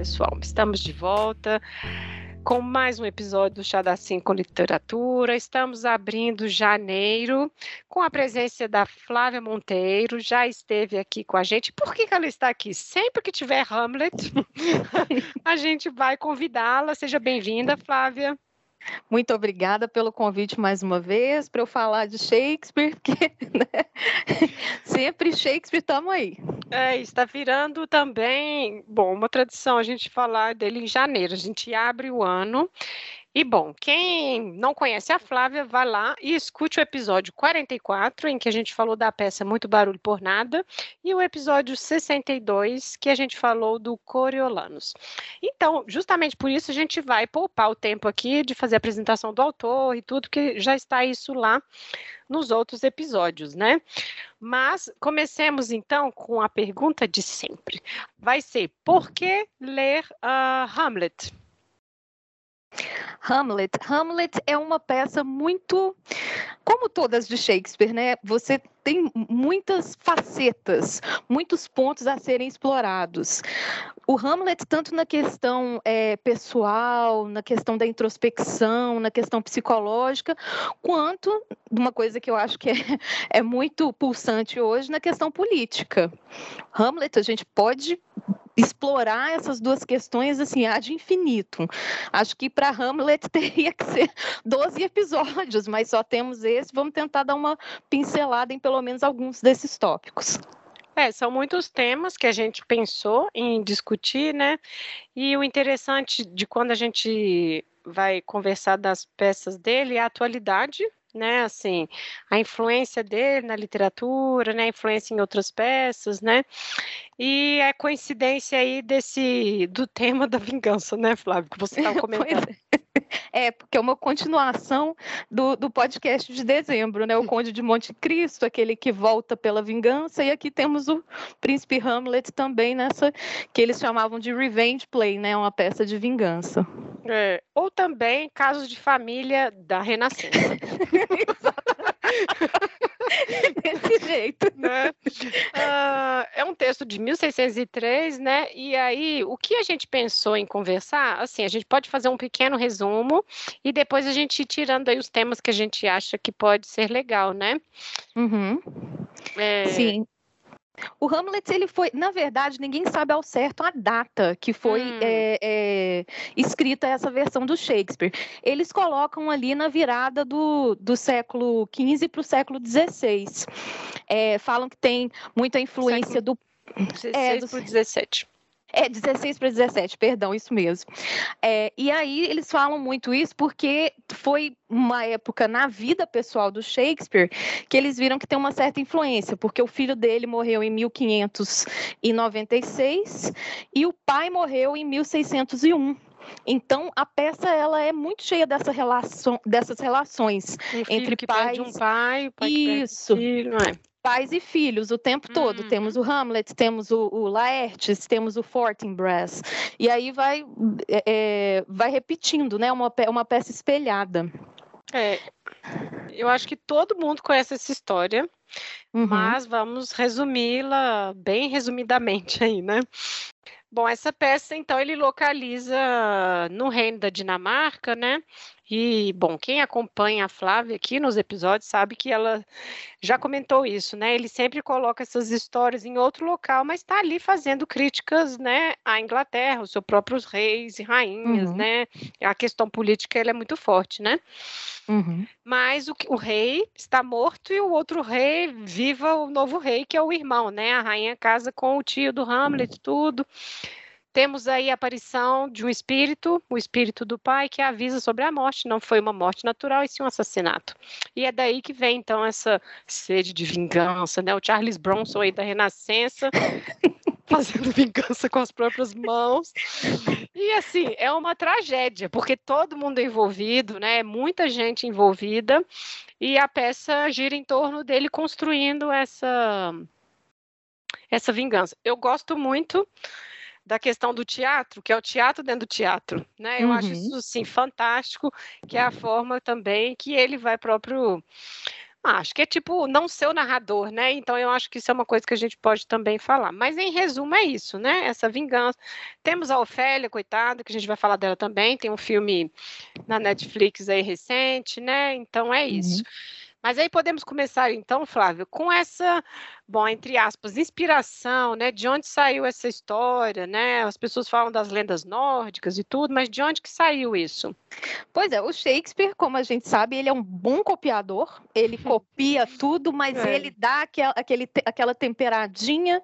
Pessoal. Estamos de volta com mais um episódio do Chá da Cinco Literatura. Estamos abrindo janeiro com a presença da Flávia Monteiro, já esteve aqui com a gente. Por que, que ela está aqui? Sempre que tiver Hamlet, a gente vai convidá-la. Seja bem-vinda, Flávia. Muito obrigada pelo convite mais uma vez para eu falar de Shakespeare, porque né? sempre Shakespeare estamos aí. É, está virando também, bom, uma tradição a gente falar dele em janeiro. A gente abre o ano e bom, quem não conhece a Flávia, vá lá e escute o episódio 44, em que a gente falou da peça Muito Barulho por Nada, e o episódio 62, que a gente falou do Coriolanos. Então, justamente por isso, a gente vai poupar o tempo aqui de fazer a apresentação do autor e tudo, que já está isso lá nos outros episódios, né? Mas comecemos então com a pergunta de sempre. Vai ser: por que ler uh, Hamlet? Hamlet. Hamlet é uma peça muito, como todas de Shakespeare, né? Você tem muitas facetas, muitos pontos a serem explorados. O Hamlet, tanto na questão é, pessoal, na questão da introspecção, na questão psicológica, quanto uma coisa que eu acho que é, é muito pulsante hoje, na questão política. Hamlet, a gente pode explorar essas duas questões assim há de infinito. Acho que para Hamlet teria que ser 12 episódios, mas só temos esse. Vamos tentar dar uma pincelada em pelo menos alguns desses tópicos. É, são muitos temas que a gente pensou em discutir, né? E o interessante de quando a gente vai conversar das peças dele é a atualidade, né? Assim, a influência dele na literatura, né? A influência em outras peças, né? E a coincidência aí desse do tema da vingança, né, Flávio, que você estava comentando. É, porque é uma continuação do, do podcast de dezembro, né? O Conde de Monte Cristo, aquele que volta pela vingança, e aqui temos o Príncipe Hamlet também nessa que eles chamavam de revenge play, né? Uma peça de vingança. É, ou também casos de família da Renascença. Desse jeito. Né? Uh, é um texto de 1603, né? E aí, o que a gente pensou em conversar? Assim, a gente pode fazer um pequeno resumo e depois a gente ir tirando aí os temas que a gente acha que pode ser legal, né? Uhum. É... Sim. O Hamlet, ele foi, na verdade, ninguém sabe ao certo a data que foi hum. é, é, escrita essa versão do Shakespeare. Eles colocam ali na virada do, do século XV para o século XVI. É, falam que tem muita influência século do. 16 é, do, para 17. É, 16 para 17, perdão, isso mesmo. É, e aí eles falam muito isso porque foi uma época na vida pessoal do Shakespeare que eles viram que tem uma certa influência, porque o filho dele morreu em 1596 e o pai morreu em 1601. Então a peça ela é muito cheia dessa relação, dessas relações um entre pais. um pai, pai isso. Filho, é pais e filhos o tempo todo. Uhum. Temos o Hamlet, temos o, o Laertes, temos o Fortinbras. E aí vai, é, é, vai repetindo, né? Uma, uma peça espelhada. É, eu acho que todo mundo conhece essa história, uhum. mas vamos resumi-la bem resumidamente aí, né? Bom, essa peça, então, ele localiza no reino da Dinamarca, né? E, bom, quem acompanha a Flávia aqui nos episódios sabe que ela já comentou isso, né? Ele sempre coloca essas histórias em outro local, mas está ali fazendo críticas, né, à Inglaterra, os seus próprios reis e rainhas, uhum. né? A questão política ela é muito forte, né? Uhum. Mas o, o rei está morto e o outro rei viva o novo rei, que é o irmão, né? A rainha casa com o tio do Hamlet, tudo. Temos aí a aparição de um espírito, o espírito do pai, que avisa sobre a morte. Não foi uma morte natural, e sim um assassinato. E é daí que vem, então, essa sede de vingança, né? O Charles Bronson aí da Renascença, fazendo vingança com as próprias mãos. E, assim, é uma tragédia, porque todo mundo é envolvido, né? Muita gente envolvida. E a peça gira em torno dele construindo essa, essa vingança. Eu gosto muito da questão do teatro, que é o teatro dentro do teatro, né? Eu uhum. acho isso sim fantástico, que é a forma também que ele vai próprio Ah, acho que é tipo não ser o narrador, né? Então eu acho que isso é uma coisa que a gente pode também falar. Mas em resumo é isso, né? Essa vingança. Temos a Ofélia, coitada, que a gente vai falar dela também. Tem um filme na Netflix aí recente, né? Então é isso. Uhum. Mas aí podemos começar então, Flávio, com essa bom, entre aspas, inspiração, né? De onde saiu essa história, né? As pessoas falam das lendas nórdicas e tudo, mas de onde que saiu isso? Pois é, o Shakespeare, como a gente sabe, ele é um bom copiador, ele copia tudo, mas é. ele dá aquela, aquele, aquela temperadinha,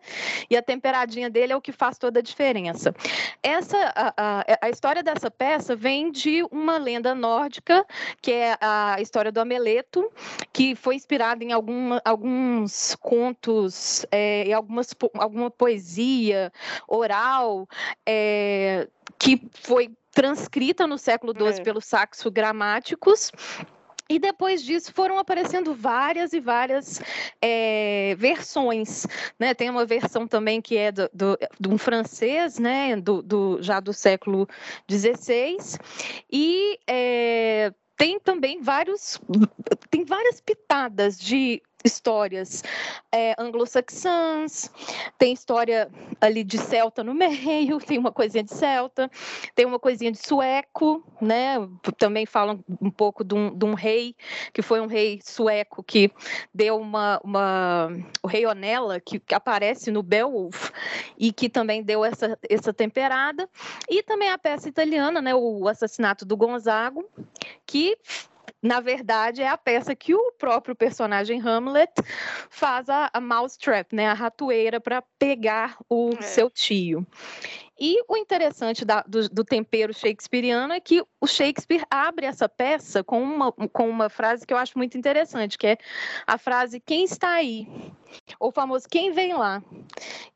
e a temperadinha dele é o que faz toda a diferença. Essa, a, a, a história dessa peça vem de uma lenda nórdica, que é a história do Ameleto, que foi inspirada em alguma, alguns contos contos é, e algumas, alguma poesia oral é, que foi transcrita no século XII é. pelos saxo gramáticos e depois disso foram aparecendo várias e várias é, versões, né? Tem uma versão também que é do, do, de um francês, né? Do, do, já do século XVI e é, tem também vários, tem várias pitadas de histórias é, anglo-saxãs, tem história ali de celta no meio, tem uma coisinha de celta, tem uma coisinha de sueco, né? Também falam um pouco de um, de um rei, que foi um rei sueco que deu uma. uma o rei Onela, que, que aparece no Beowulf, e que também deu essa, essa temperada. E também a peça italiana, né? O assassinato do Gonzago, que na verdade, é a peça que o próprio personagem Hamlet faz a, a mousetrap, né, a ratoeira para pegar o é. seu tio. E o interessante da, do, do, tempero shakespeariano é que o Shakespeare abre essa peça com uma, com uma frase que eu acho muito interessante, que é a frase quem está aí? O famoso quem vem lá?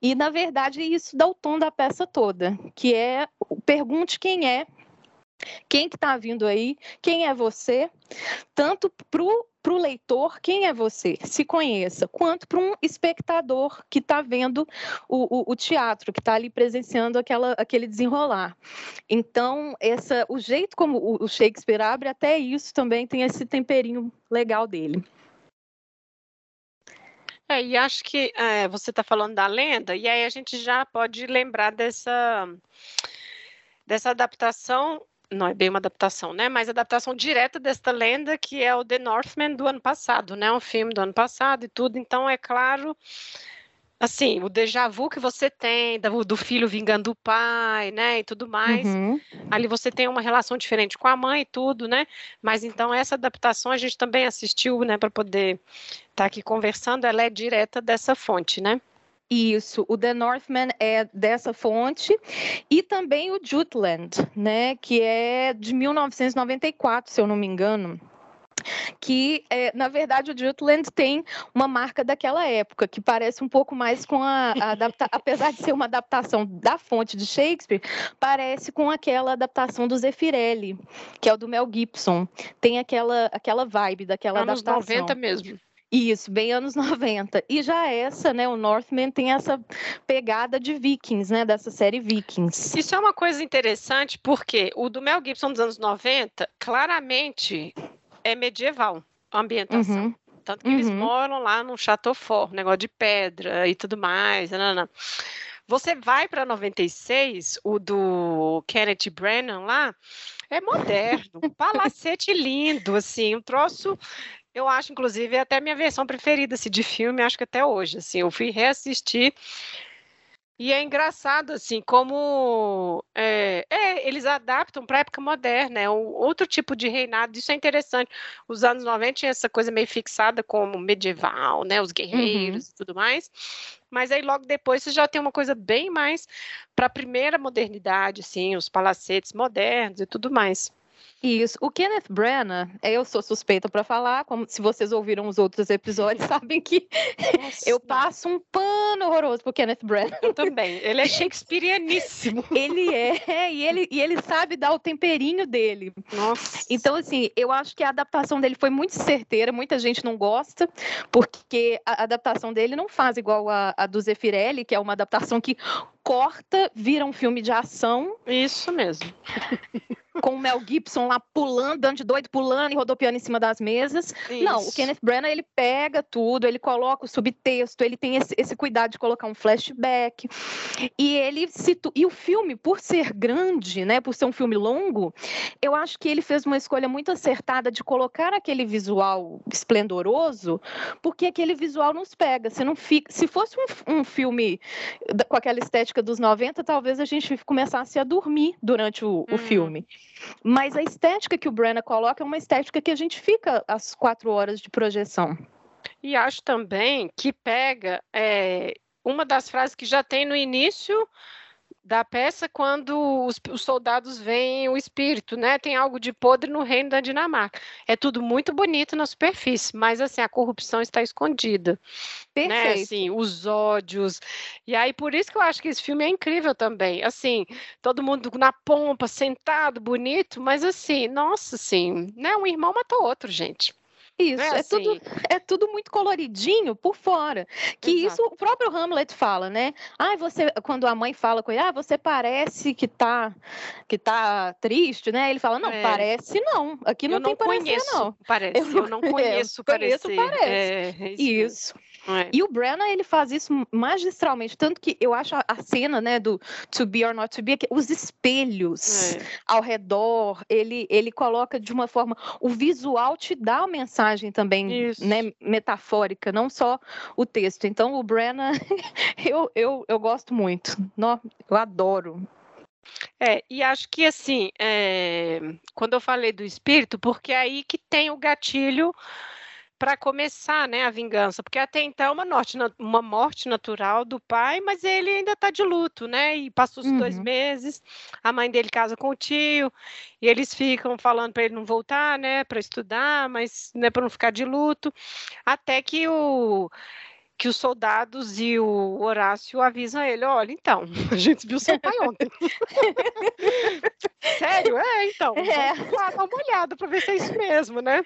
E, na verdade, isso dá o tom da peça toda, que é pergunte quem é quem que está vindo aí? Quem é você? Tanto para o leitor, quem é você? Se conheça, quanto para um espectador que está vendo o, o, o, teatro, que está ali presenciando aquela, aquele desenrolar. Então, essa, o jeito como o, o Shakespeare abre, até isso também tem esse temperinho legal dele. É, e acho que é, você está falando da lenda, e aí a gente já pode lembrar dessa, dessa adaptação não é bem uma adaptação, né? Mas adaptação direta desta lenda que é o The Northman do ano passado, né? Um filme do ano passado e tudo. Então é claro, assim, o déjà vu que você tem do, do filho vingando o pai, né? E tudo mais. Uhum. Ali você tem uma relação diferente com a mãe e tudo, né? Mas então essa adaptação a gente também assistiu, né? Para poder estar tá aqui conversando. Ela é direta dessa fonte, né? Isso, o The Northman é dessa fonte e também o Jutland, né, que é de 1994, se eu não me engano que é, na verdade o Jutland tem uma marca daquela época que parece um pouco mais com a, a adapta... apesar de ser uma adaptação da fonte de Shakespeare, parece com aquela adaptação do Zeffirelli, que é o do Mel Gibson. Tem aquela aquela vibe daquela Anos adaptação. 90 mesmo. Isso, bem anos 90. E já essa, né, o Northman tem essa pegada de Vikings, né, dessa série Vikings. Isso é uma coisa interessante porque o do Mel Gibson dos anos 90, claramente é medieval a ambientação. Uhum. Tanto que uhum. eles moram lá no Chateau Fort, negócio de pedra e tudo mais. Não. Você vai para 96, o do Kenneth Brennan lá, é moderno, palacete lindo, assim, um troço eu acho, inclusive, é até a minha versão preferida assim, de filme, acho que até hoje. Assim, eu fui reassistir e é engraçado, assim, como é, é, eles adaptam para a época moderna, é um outro tipo de reinado, isso é interessante. Os anos 90 tinha essa coisa meio fixada como medieval, né, os guerreiros uhum. e tudo mais, mas aí logo depois você já tem uma coisa bem mais para a primeira modernidade, assim, os palacetes modernos e tudo mais. Isso. O Kenneth Branagh, eu sou suspeita para falar, como se vocês ouviram os outros episódios, sabem que Nossa. eu passo um pano horroroso pro Kenneth Branagh. Eu também. Ele é shakespearianíssimo. ele é, e ele, e ele sabe dar o temperinho dele. Nossa. Então, assim, eu acho que a adaptação dele foi muito certeira, muita gente não gosta, porque a adaptação dele não faz igual a, a do Zeffirelli, que é uma adaptação que corta, vira um filme de ação. Isso mesmo. Com o Mel Gibson lá pulando, dando de doido, pulando e rodopiando em cima das mesas. Isso. Não, o Kenneth Branagh, ele pega tudo, ele coloca o subtexto, ele tem esse, esse cuidado de colocar um flashback. E ele situ... e o filme, por ser grande, né, por ser um filme longo, eu acho que ele fez uma escolha muito acertada de colocar aquele visual esplendoroso, porque aquele visual nos pega. Se não fica, se fosse um, um filme com aquela estética dos 90, talvez a gente começasse a dormir durante o, o hum. filme. Mas a estética que o Brenna coloca é uma estética que a gente fica às quatro horas de projeção. E acho também que pega é, uma das frases que já tem no início da peça quando os, os, soldados veem o espírito, né? Tem algo de podre no reino da Dinamarca. É tudo muito bonito na superfície, mas assim a corrupção está escondida, né? Perfeito. né? Assim, os ódios. E aí por isso que eu acho que esse filme é incrível também. Assim, todo mundo na pompa, sentado, bonito, mas assim, nossa, assim, né? Um irmão matou outro, gente. Isso, é, é, assim. tudo, é tudo muito coloridinho por fora. Que Exato. isso o próprio Hamlet fala, né? Ah, você, quando a mãe fala com ele, ah, você parece que tá, que tá triste, né? Ele fala, não, é. parece não. Aqui não, eu tem não parecer, conheço, não. Parece, eu, eu não conheço, é, conheço parece. É, isso. isso. É. E o Brenna, ele faz isso magistralmente, tanto que eu acho a, cena, né, do To Be or Not To Be, os espelhos é. ao redor, ele, ele coloca de uma forma, o visual te dá a mensagem também, isso. né, metafórica, não só o texto. Então, o Brenna, eu, eu, eu gosto muito, eu adoro. É, e acho que assim, é, quando eu falei do espírito, porque é aí que tem o gatilho para começar né, a vingança, porque até então é uma, morte, uma morte natural do pai, mas ele ainda está de luto, né? E passou os uhum. dois meses, a mãe dele casa com o tio, e eles ficam falando para ele não voltar, né, para estudar, mas né, para não ficar de luto, até que o que os soldados e o Horácio avisam ele: olha, então, a gente viu seu pai ontem. Sério? É, então. É. Lá dar uma olhada para ver se é isso mesmo, né?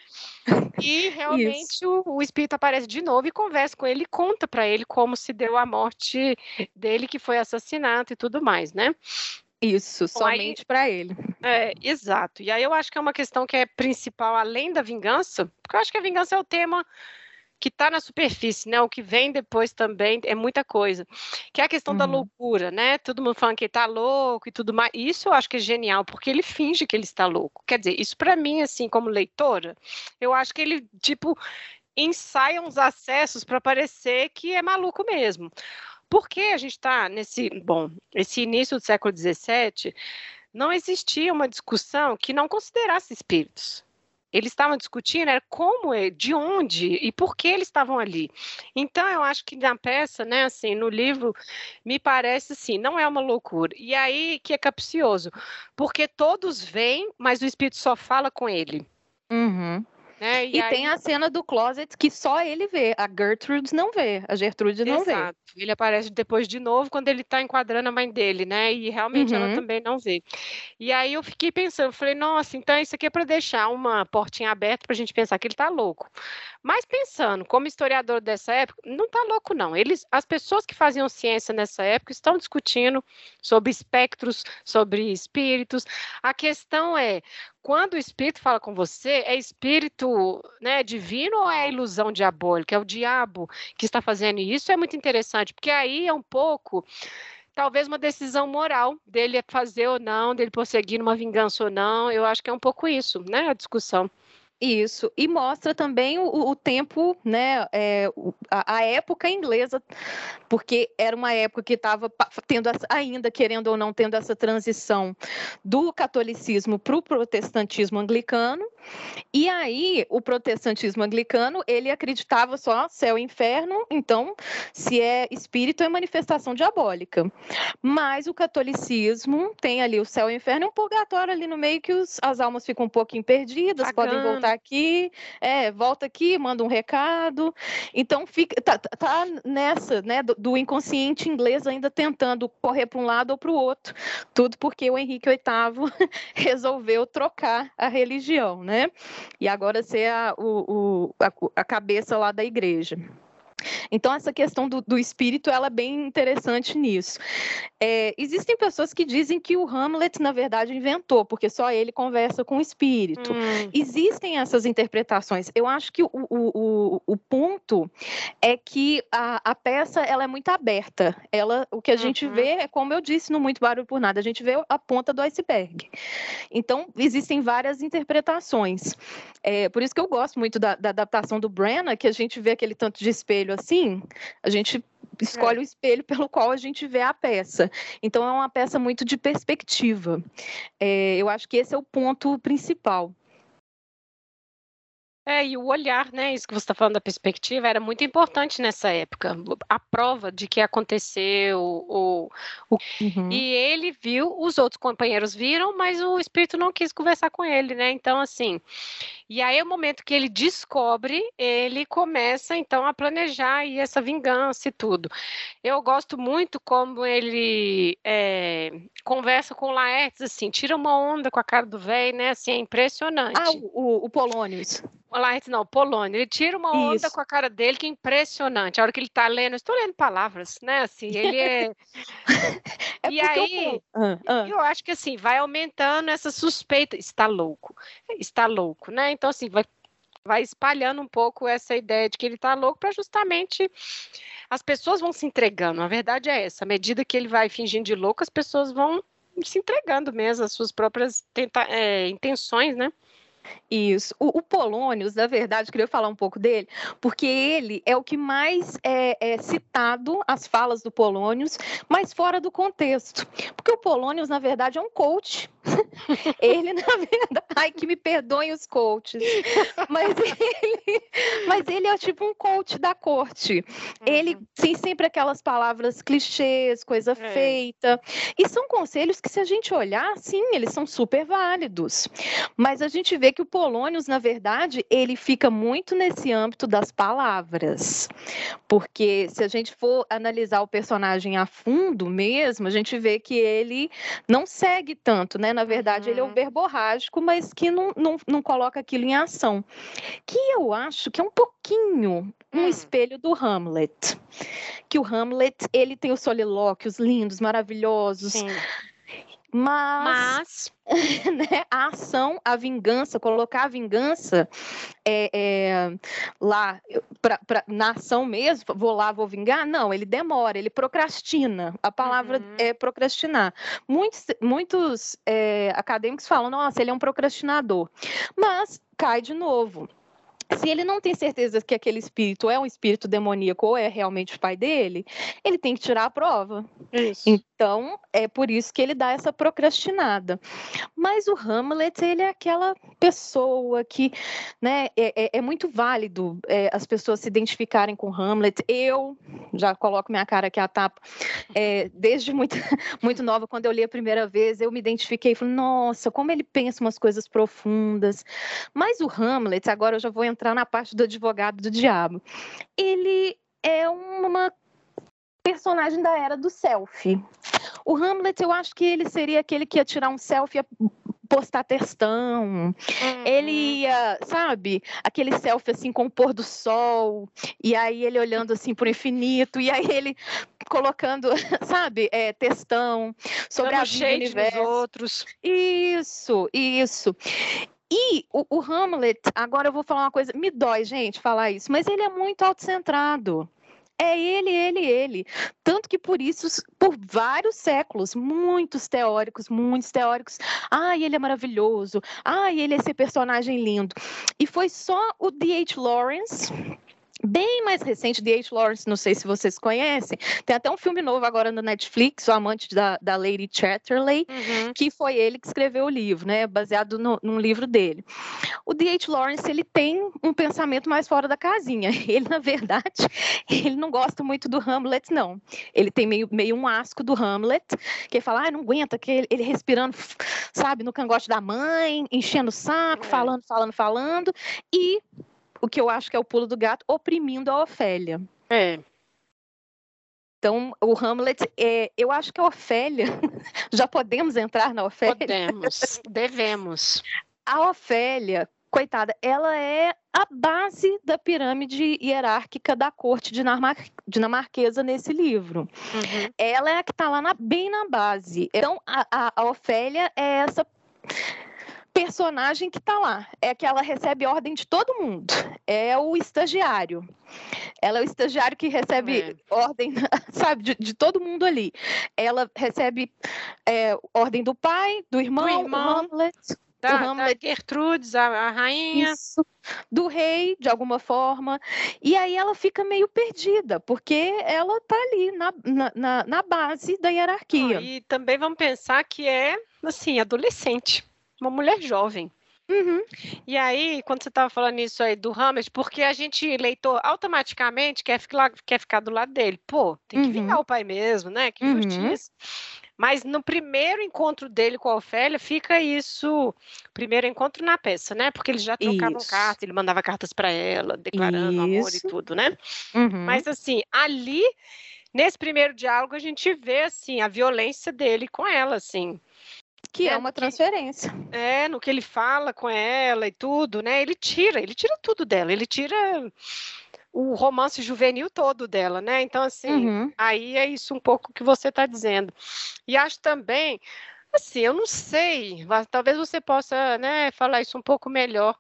E realmente o, o, espírito aparece de novo e conversa com ele e conta para ele como se deu a morte dele, que foi assassinato e tudo mais, né? Isso, somente para ele. É, exato. E aí eu acho que é uma questão que é principal, além da vingança, porque eu acho que a vingança é o tema que está na superfície, né? O que vem depois também é muita coisa. Que é a questão uhum. da loucura, né? Todo mundo falando que ele está louco e tudo mais. Isso eu acho que é genial, porque ele finge que ele está louco. Quer dizer, isso para mim, assim, como leitora, eu acho que ele, tipo, ensaia uns acessos para parecer que é maluco mesmo. Porque a gente está nesse, bom, esse início do século XVII, não existia uma discussão que não considerasse espíritos eles estavam discutindo era como, de onde e por que eles estavam ali. Então, eu acho que na peça, né, assim, no livro, me parece assim, não é uma loucura. E aí que é capcioso, porque todos vêm, mas o espírito só fala com ele. Uhum. Né? E, e aí... tem a cena do closet que só ele vê, a Gertrude não vê, a Gertrude não Exato. vê. Ele aparece depois de novo quando ele está enquadrando a mãe dele, né? E realmente uhum. ela também não vê. E aí eu fiquei pensando, falei, nossa, então isso aqui é para deixar uma portinha aberta para a gente pensar que ele está louco. Mas pensando, como historiador dessa época, não está louco não. Eles, as pessoas que faziam ciência nessa época estão discutindo sobre espectros, sobre espíritos. A questão é quando o espírito fala com você, é espírito né, divino ou é ilusão diabólica? É o diabo que está fazendo isso? É muito interessante, porque aí é um pouco talvez uma decisão moral dele fazer ou não, dele prosseguir numa vingança ou não. Eu acho que é um pouco isso, né? A discussão. Isso, e mostra também o, o tempo, né, é, a, a, época inglesa, porque era uma época que estava tendo ainda, querendo ou não, tendo essa transição do catolicismo para o protestantismo anglicano, e aí o protestantismo anglicano, ele acreditava só céu e inferno, então se é espírito é manifestação diabólica. Mas o catolicismo tem ali o céu e o inferno um purgatório ali no meio que os, as almas ficam um pouquinho perdidas, Bacana. podem voltar aqui, é, volta aqui, manda um recado. Então fica tá, tá, tá nessa, né, do, do, inconsciente inglês ainda tentando correr para um lado ou para o outro. Tudo porque o Henrique VIII resolveu trocar a religião, né? E agora ser a, o, o, a, a cabeça lá da igreja. Então, essa questão do, do espírito, ela é bem interessante nisso. É, existem pessoas que dizem que o Hamlet, na verdade, inventou, porque só ele conversa com o espírito. Hum. Existem essas interpretações. Eu acho que o, o, o, o ponto é que a, a, peça ela é muito aberta. Ela, o que a uhum. gente vê é, como eu disse, no Muito Barulho por Nada, a gente vê a ponta do iceberg. Então, existem várias interpretações. É, por isso que eu gosto muito da, da adaptação do Brenna, que a gente vê aquele tanto de espelho assim, a gente escolhe é. o espelho pelo qual a gente vê a peça. Então é uma peça muito de perspectiva. É, eu acho que esse é o ponto principal. É, e o olhar, né? Isso que você está falando da perspectiva era muito importante nessa época. A prova de que aconteceu, o, o, uhum. e ele viu, os outros companheiros viram, mas o espírito não quis conversar com ele, né? Então, assim, e aí o momento que ele descobre, ele começa então a planejar aí essa vingança e tudo. Eu gosto muito como ele é, conversa com o Laertes, assim, tira uma onda com a cara do velho, né? Assim, é impressionante. Ah, o, o Polônios. Laerte não, Polônio. Ele tira uma onda Isso. com a cara dele que é impressionante. A hora que ele tá lendo, eu estou lendo palavras, né? Assim, ele é. é e aí, eu... Ah, ah. eu acho que assim, vai aumentando essa suspeita. Está louco, está louco, né? Então, assim, vai, vai espalhando um pouco essa ideia de que ele está louco para justamente as pessoas vão se entregando. A verdade é essa. À medida que ele vai fingindo de louco, as pessoas vão se entregando mesmo às suas próprias tenta é, intenções, né? Isso. O, o Polônios, na verdade, queria falar um pouco dele, porque ele é o que mais é, é, citado, as falas do Polônios, mas fora do contexto. Porque o Polônios, na verdade, é um coach. ele, na verdade, ai, que me perdoem os coaches, mas ele, mas ele é tipo um coach da corte. Uhum. Ele tem sempre aquelas palavras clichês, coisa é. feita. E são conselhos que, se a gente olhar, sim, eles são super válidos. Mas a gente vê que o Polônios, na verdade, ele fica muito nesse âmbito das palavras. Porque se a gente for analisar o personagem a fundo mesmo, a gente vê que ele não segue tanto, né? Na verdade, uhum. ele é o uhum. verborrágico, mas que não, não, não coloca aquilo em ação. Que eu acho que é um pouquinho um hum. espelho do Hamlet. Que o Hamlet, ele tem os solilóquios lindos, maravilhosos. Sim mas, Mas... Né, a ação, a vingança, colocar a vingança é, é, lá pra, pra, na ação mesmo, vou lá, vou vingar, não, ele demora, ele procrastina. A palavra uhum. é procrastinar. Muitos, muitos é, acadêmicos falam, nossa, ele é um procrastinador. Mas cai de novo se ele não tem certeza que aquele espírito é um espírito demoníaco ou é realmente o pai dele, ele tem que tirar a prova. Isso. Então, é por isso que ele dá essa procrastinada. Mas o Hamlet, ele é aquela pessoa que, né, é, é, é muito válido é, as pessoas se identificarem com Hamlet. Eu já coloco minha cara aqui a tapa. É, desde muito, muito nova, quando eu li a primeira vez, eu me identifiquei e falei, nossa, como ele pensa umas coisas profundas. Mas o Hamlet, agora eu já vou entrar na parte do advogado do diabo. Ele é uma personagem da era do selfie. O Hamlet, eu acho que ele seria aquele que ia tirar um selfie postar textão. Uhum. Ele ia, sabe, aquele selfie assim com o pôr do sol, e aí ele olhando assim pro infinito, e aí ele colocando, sabe, é, textão sobre Dando a vida universo. Dos outros. Isso, isso. E o, o, Hamlet, agora eu vou falar uma coisa, me dói, gente, falar isso, mas ele é muito autocentrado. É ele, ele, ele. Tanto que por isso, por vários séculos, muitos teóricos, muitos teóricos, ai, ele é maravilhoso, ai, ele é esse personagem lindo. E foi só o D.H. Lawrence bem mais recente, de H. Lawrence, não sei se vocês conhecem, tem até um filme novo agora no Netflix, O Amante da, da Lady Chatterley, uhum. que foi ele que escreveu o livro, né, baseado no, num livro dele. O D.H. Lawrence, ele tem um pensamento mais fora da casinha, ele, na verdade, ele não gosta muito do Hamlet, não. Ele tem meio, meio um asco do Hamlet, que ele fala, ah, não aguenta, que ele, ele respirando, sabe, no cangote da mãe, enchendo o saco, é. falando, falando, falando, e o que eu acho que é o pulo do gato, oprimindo a Ofélia. É. Então, o Hamlet, é, eu acho que a Ofélia, já podemos entrar na Ofélia? Podemos, devemos. A Ofélia, coitada, ela é a base da pirâmide hierárquica da corte dinamar dinamarquesa nesse livro. Uhum. Ela é a que está lá na, bem na base. Então, a, a, a Ofélia é essa personagem que está lá. É que ela recebe ordem de todo mundo. É o estagiário. Ela é o estagiário que recebe é. ordem, sabe, de, de, todo mundo ali. Ela recebe é, ordem do pai, do irmão, do irmão Hamlet, da, do Hamlet. Da Gertrudes, a, a rainha. Isso, do rei, de alguma forma. E aí ela fica meio perdida, porque ela está ali na, na, na, base da hierarquia. e também vamos pensar que é, assim, adolescente uma mulher jovem. Uhum. E aí, quando você estava falando isso aí do Hamlet, porque a gente, leitor, automaticamente quer ficar, quer ficar do lado dele. Pô, tem que uhum. vingar o pai mesmo, né? Que uhum. justiça. Mas no primeiro encontro dele com a Ofélia, fica isso, primeiro encontro na peça, né? Porque eles já trocavam cartas, ele mandava cartas para ela, declarando isso. amor e tudo, né? Uhum. Mas assim, ali, nesse primeiro diálogo, a gente vê assim a violência dele com ela, assim. Que é, é uma transferência. É, no que ele fala com ela e tudo, né? Ele tira, ele tira tudo dela, ele tira o romance juvenil todo dela, né? Então, assim, uhum. aí é isso um pouco que você está dizendo. E acho também, assim, eu não sei, talvez você possa, né, falar isso um pouco melhor.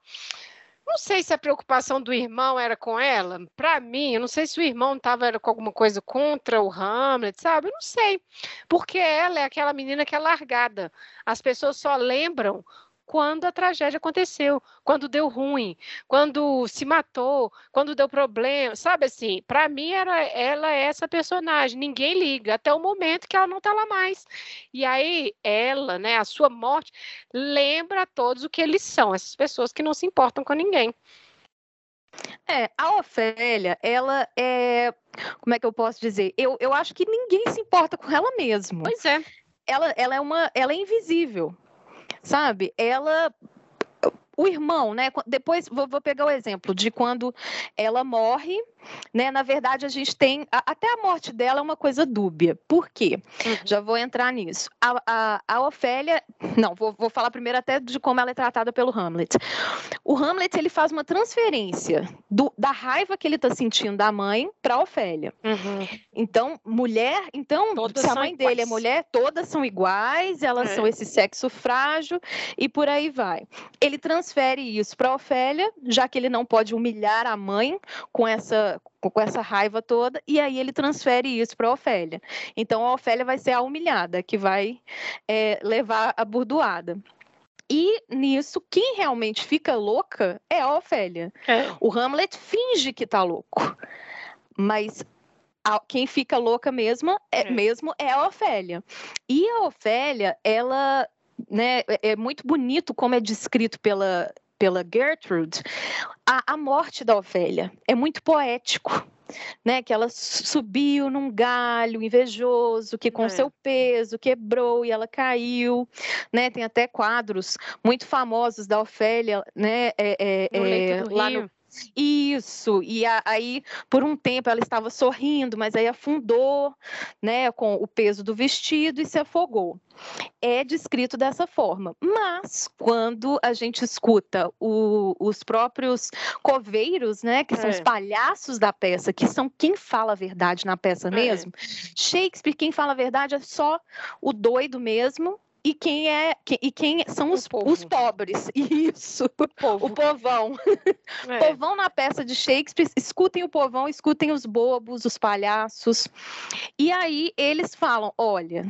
Não sei se a preocupação do irmão era com ela. Para mim, eu não sei se o irmão estava com alguma coisa contra o Hamlet, sabe? Eu não sei. Porque ela é aquela menina que é largada. As pessoas só lembram quando a tragédia aconteceu, quando deu ruim, quando se matou, quando deu problema, sabe assim? Para mim era ela é essa personagem, ninguém liga até o momento que ela não está lá mais. E aí ela, né, a sua morte lembra a todos o que eles são, essas pessoas que não se importam com ninguém. É, a Ofélia, ela é. Como é que eu posso dizer? Eu, eu acho que ninguém se importa com ela mesmo. Pois é. Ela, ela é uma. Ela é invisível sabe? Ela o irmão, né? Depois vou, vou, pegar o exemplo de quando ela morre, né? Na verdade, a gente tem a, até a morte dela é uma coisa dúbia. Por quê? Uhum. Já vou entrar nisso. A, a, a Ofélia, não, vou, vou, falar primeiro até de como ela é tratada pelo Hamlet. O Hamlet ele faz uma transferência do, da raiva que ele está sentindo da mãe para Ofélia. Uhum. Então, mulher, então todas se a mãe dele é mulher, todas são iguais, elas é. são esse sexo frágil e por aí vai. Ele transfere isso para Ofélia, já que ele não pode humilhar a mãe com essa com essa raiva toda, e aí ele transfere isso para Ofélia. Então a Ofélia vai ser a humilhada, que vai é, levar a burdoada. E nisso, quem realmente fica louca é a Ofélia. É. O Hamlet finge que está louco, mas quem fica louca mesmo é, é. mesmo é a Ofélia. E a Ofélia, ela né, é, é muito bonito como é descrito pela, pela Gertrude, a, a morte da Ofélia é muito poético. Né, que ela subiu num galho invejoso, que com é. seu peso quebrou e ela caiu, né? Tem até quadros muito famosos da Ofélia, né? É, é, no lá Rio. no isso, e a, aí por um tempo ela estava sorrindo, mas aí afundou, né, com o peso do vestido e se afogou. É descrito dessa forma. Mas quando a gente escuta o, os próprios coveiros, né, que são é. os palhaços da peça, que são quem fala a verdade na peça é. mesmo, Shakespeare, quem fala a verdade é só o doido mesmo, e quem é e quem são os, os pobres. Isso, o, o povão. É. povão na peça de Shakespeare, escutem o povão, escutem os bobos, os palhaços. E aí eles falam: olha,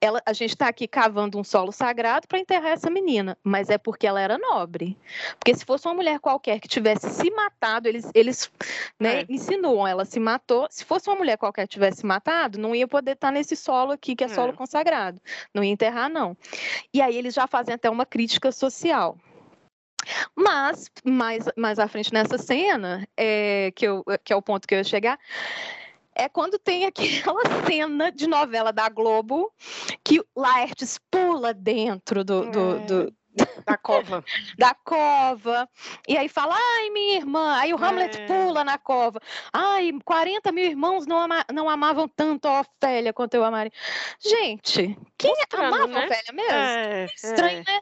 ela, a gente está aqui cavando um solo sagrado para enterrar essa menina, mas é porque ela era nobre. Porque se fosse uma mulher qualquer que tivesse se matado, eles, eles né, é. insinuam, ela se matou. Se fosse uma mulher qualquer que tivesse matado, não ia poder estar tá nesse solo aqui, que é, é. solo consagrado. Não ia enterrar, não não. E aí eles já fazem até uma crítica social. Mas, mais, mais à frente nessa cena, é, que, eu, que é o ponto que eu ia chegar, é quando tem aquela cena de novela da Globo que Laertes pula dentro do, do, do, da cova. da cova. E aí fala, ai, minha irmã. Aí o Hamlet é. pula na cova. Ai, 40 mil irmãos não, ama não amavam tanto a Ofélia quanto eu amaria. Gente, quem Mostrando, amava né? a Ofélia mesmo? É, Estranho, é. né?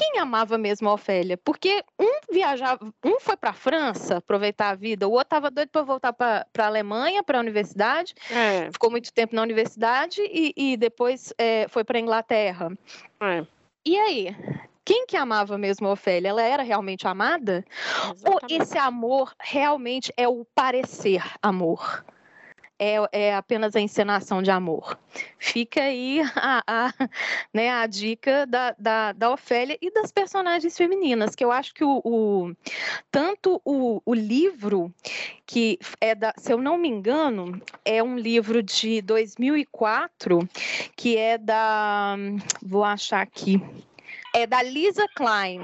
quem amava mesmo a Ofélia? Porque um viajava, um foi para a França aproveitar a vida, o outro estava doido para voltar para a Alemanha, para a universidade, é. ficou muito tempo na universidade e, e depois é, foi para a Inglaterra. É. E aí? Quem que amava mesmo a Ofélia? Ela era realmente amada? Exatamente. Ou esse amor realmente é o parecer amor? É, é apenas a encenação de amor. Fica aí a, a, né, a dica da, da, da Ofélia e das personagens femininas, que eu acho que o, o tanto o, o livro, que é da, se eu não me engano, é um livro de 2004, que é da, vou achar aqui, é da Lisa Klein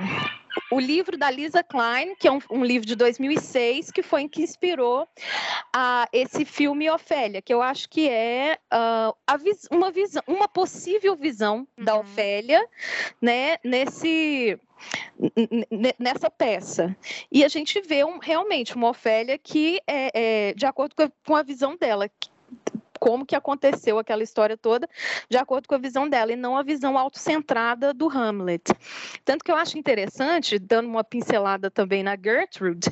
o livro da Lisa Klein, que é um, um, livro de 2006, que foi que inspirou uh, esse filme Ofélia, que eu acho que é uh, vis uma, visão, uma possível visão uhum. da Ofélia, né, nesse nessa peça. E a gente vê um, realmente uma Ofélia que é, é de acordo com a, com a visão dela, como que aconteceu aquela história toda, de acordo com a visão dela, e não a visão autocentrada do Hamlet. Tanto que eu acho interessante, dando uma pincelada também na Gertrude,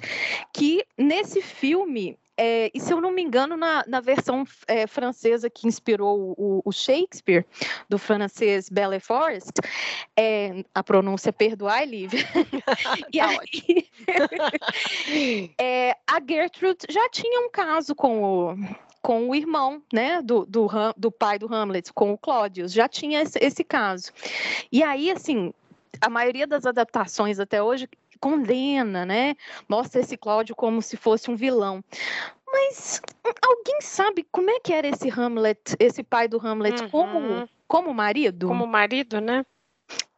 que nesse filme é, e se eu não me engano, na, na versão é, francesa que inspirou o, o, Shakespeare, do francês Belle Forest, é, a pronúncia perdoai, Lívia. e tá aí, é, a Gertrude já tinha um caso com o, com o irmão, né, do, do, do pai do Hamlet, com o Claudius, já tinha esse, esse caso. E aí, assim, a maioria das adaptações até hoje condena, né? Mostra esse Cláudio como se fosse um vilão. Mas alguém sabe como é que era esse Hamlet, esse pai do Hamlet, uhum. como, como marido? Como marido, né?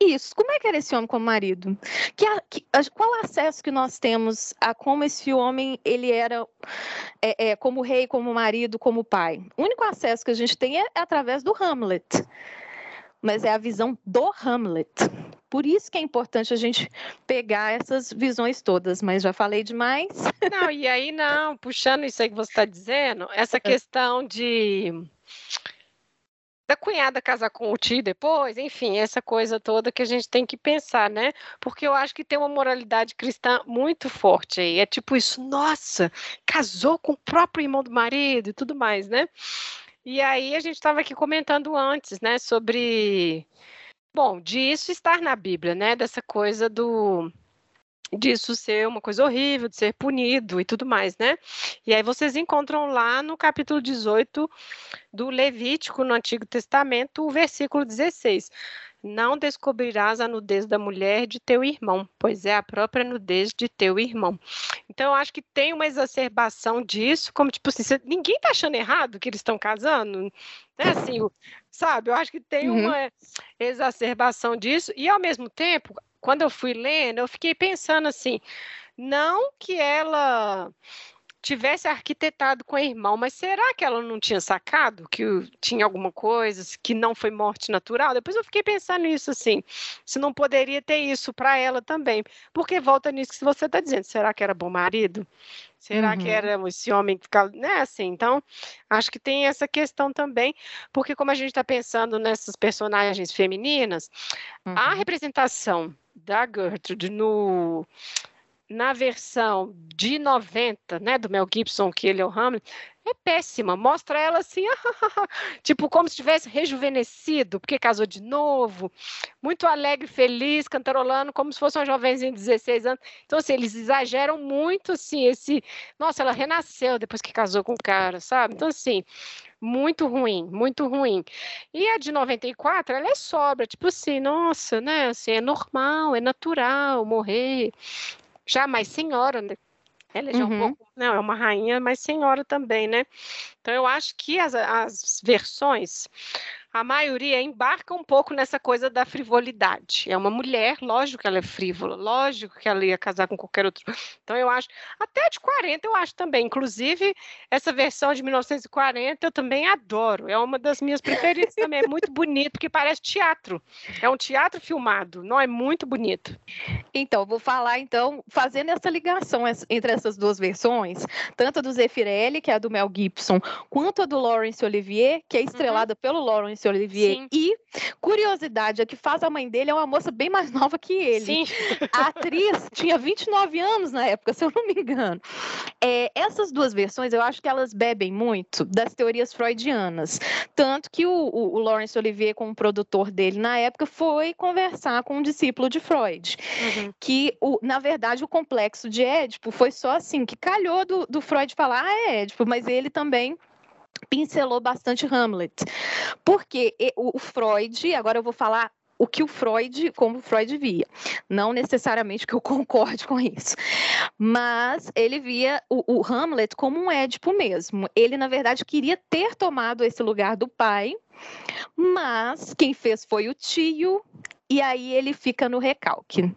Isso. Como é que era esse homem como marido? Que, que, qual o acesso que nós temos a como esse homem ele era é, é, como rei, como marido, como pai? O único acesso que a gente tem é, é através do Hamlet. Mas é a visão do Hamlet. Por isso que é importante a gente pegar essas visões todas, mas já falei demais. Não, e aí não, puxando isso aí que você está dizendo, essa questão de da cunhada casar com o tio depois, enfim, essa coisa toda que a gente tem que pensar, né? Porque eu acho que tem uma moralidade cristã muito forte aí. É tipo isso, nossa, casou com o próprio irmão do marido e tudo mais, né? E aí a gente estava aqui comentando antes, né, sobre bom, disso estar na Bíblia, né? Dessa coisa do disso ser uma coisa horrível, de ser punido e tudo mais, né? E aí vocês encontram lá no capítulo 18 do Levítico, no Antigo Testamento, o versículo 16. Não descobrirás a nudez da mulher de teu irmão, pois é a própria nudez de teu irmão. Então, eu acho que tem uma exacerbação disso, como tipo assim, ninguém tá achando errado que eles estão casando, né? Assim, sabe? Eu acho que tem uhum. uma exacerbação disso, e ao mesmo tempo, quando eu fui lendo, eu fiquei pensando assim, não que ela tivesse arquitetado com o irmão, mas será que ela não tinha sacado que tinha alguma coisa que não foi morte natural? Depois eu fiquei pensando nisso assim, se não poderia ter isso para ela também, porque volta nisso que você está dizendo, será que era bom marido? Será uhum. que era esse homem que ficava, né, assim, então, acho que tem essa questão também, porque como a gente está pensando nessas personagens femininas, uhum. a representação da Gertrude no na versão de 90, né, do Mel Gibson, que ele é o Hamlet, é péssima. Mostra ela assim, tipo, como se tivesse rejuvenescido, porque casou de novo, muito alegre, feliz, cantarolando, como se fosse uma jovenzinha de 16 anos. Então, assim, eles exageram muito, assim, esse. Nossa, ela renasceu depois que casou com o cara, sabe? Então, assim, muito ruim, muito ruim. E a de 94, ela é sobra, tipo assim, nossa, né? Assim, é normal, é natural morrer já mais senhora, né? Ela já uhum. é um pouco, não, é uma rainha, mas senhora também, né? Então eu acho que as, as versões a maioria embarca um pouco nessa coisa da frivolidade. É uma mulher, lógico que ela é frívola, lógico que ela ia casar com qualquer outro. Então eu acho, até de 40 eu acho também. Inclusive, essa versão de 1940 eu também adoro. É uma das minhas preferidas também. É muito bonito, porque parece teatro. É um teatro filmado, não é muito bonito. Então, vou falar então, fazendo essa ligação entre essas duas versões, tanto a do Zeffirelli, que é a do Mel Gibson, quanto a do Laurence Olivier, que é uhum. estrelada uhum. pelo Laurence Laurence Olivier. Sim. E, curiosidade, a que faz a mãe dele é uma moça bem mais nova que ele. Sim. A atriz tinha 29 anos na época, se eu não me engano. É, essas duas versões, eu acho que elas bebem muito das teorias freudianas. Tanto que o, o, o Laurence Olivier, como produtor dele na época, foi conversar com um discípulo de Freud. Uhum. Que, o, na verdade, o complexo de Édipo foi só assim, que calhou do, do Freud falar, ah, é Édipo, mas ele também pincelou bastante Hamlet. Porque o Freud, agora eu vou falar o que o Freud, como o Freud via. Não necessariamente que eu concorde com isso, mas ele via o, o, Hamlet como um Édipo mesmo. Ele, na verdade, queria ter tomado esse lugar do pai, mas quem fez foi o tio, e aí ele fica no recalque.